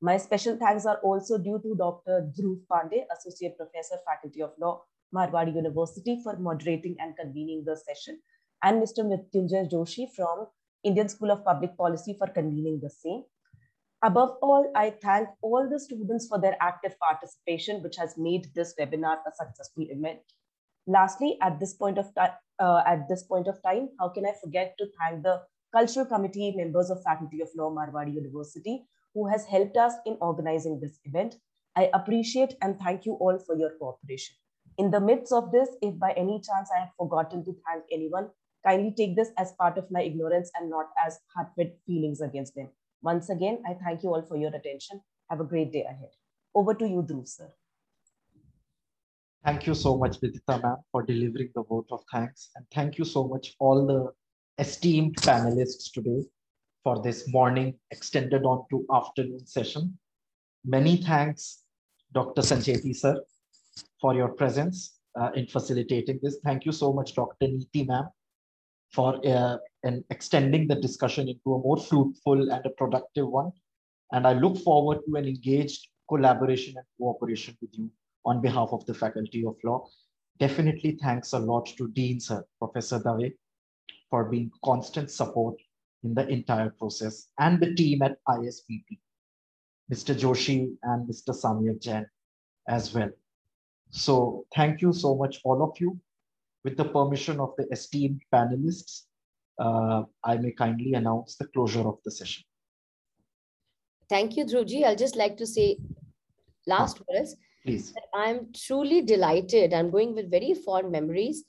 My special thanks are also due to Dr. Dhruv Pandey, Associate Professor, Faculty of Law, Marwadi University for moderating and convening the session and Mr. Mrityunjay Joshi from Indian School of Public Policy for convening the same. Above all, I thank all the students for their active participation, which has made this webinar a successful event. Lastly, at this point of time, uh, at this point of time, how can I forget to thank the cultural committee members of Faculty of Law, Marwadi University, who has helped us in organizing this event. I appreciate and thank you all for your cooperation. In the midst of this, if by any chance I have forgotten to thank anyone, Kindly take this as part of my ignorance and not as heartfelt feelings against them. Once again, I thank you all for your attention. Have a great day ahead. Over to you, Dhruv, sir. Thank you so much, Vidita ma'am, for delivering the vote of thanks. And thank you so much, all the esteemed panelists today for this morning extended on to afternoon session. Many thanks, Dr. Sancheti sir, for your presence uh, in facilitating this. Thank you so much, Dr. Neeti ma'am, for uh, and extending the discussion into a more fruitful and a productive one. And I look forward to an engaged collaboration and cooperation with you on behalf of the Faculty of Law. Definitely thanks a lot to Dean Sir, Professor Dave, for being constant support in the entire process and the team at ISPP, Mr. Joshi and Mr. Samyak Jain as well. So thank you so much, all of you. With the permission of the esteemed panelists, uh, I may kindly announce the closure of the session. Thank you, Dhruji. I'll just like to say last ah, words. Please. I'm truly delighted. I'm going with very fond memories.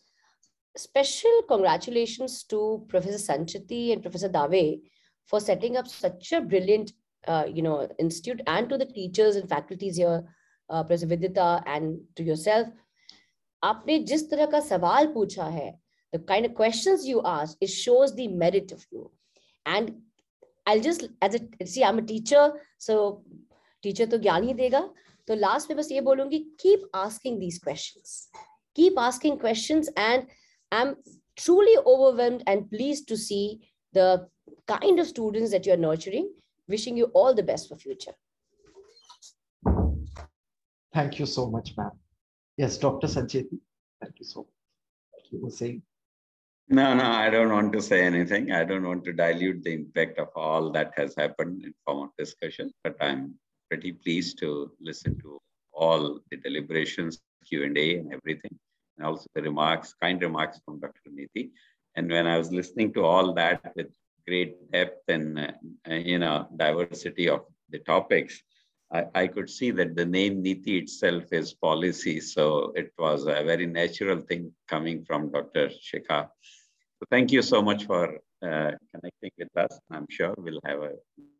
Special congratulations to Professor Sancheti and Professor Dave for setting up such a brilliant, uh, you know, institute and to the teachers and faculties here, uh, Professor Vidita and to yourself. आपने जिस तरह का सवाल पूछा है the kind of questions you ask it shows the merit of you and i'll just as a see i'm a teacher so teacher to gyan hi dega तो last में बस ये बोलूंगी keep asking these questions keep asking questions and i'm truly overwhelmed and pleased to see the kind of students that you're nurturing wishing you all the best for future thank you so much ma'am yes dr sancheti thank you so much like you were saying no no i don't want to say anything i don't want to dilute the impact of all that has happened in form of discussion but i'm pretty pleased to listen to all the deliberations, Q&A and everything, and also the remarks, kind remarks from Dr. Neeti. And when I was listening to all that with great depth and, uh, you know, diversity of the topics, I, I could see that the name Neeti itself is policy. So it was a very natural thing coming from Dr. Shikha. So thank you so much for uh, connecting with us. I'm sure we'll have a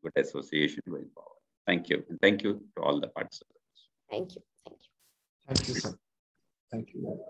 good association going forward. Thank you. And thank you to all the participants. Thank you. Thank you. Thank you, sir. Thank you.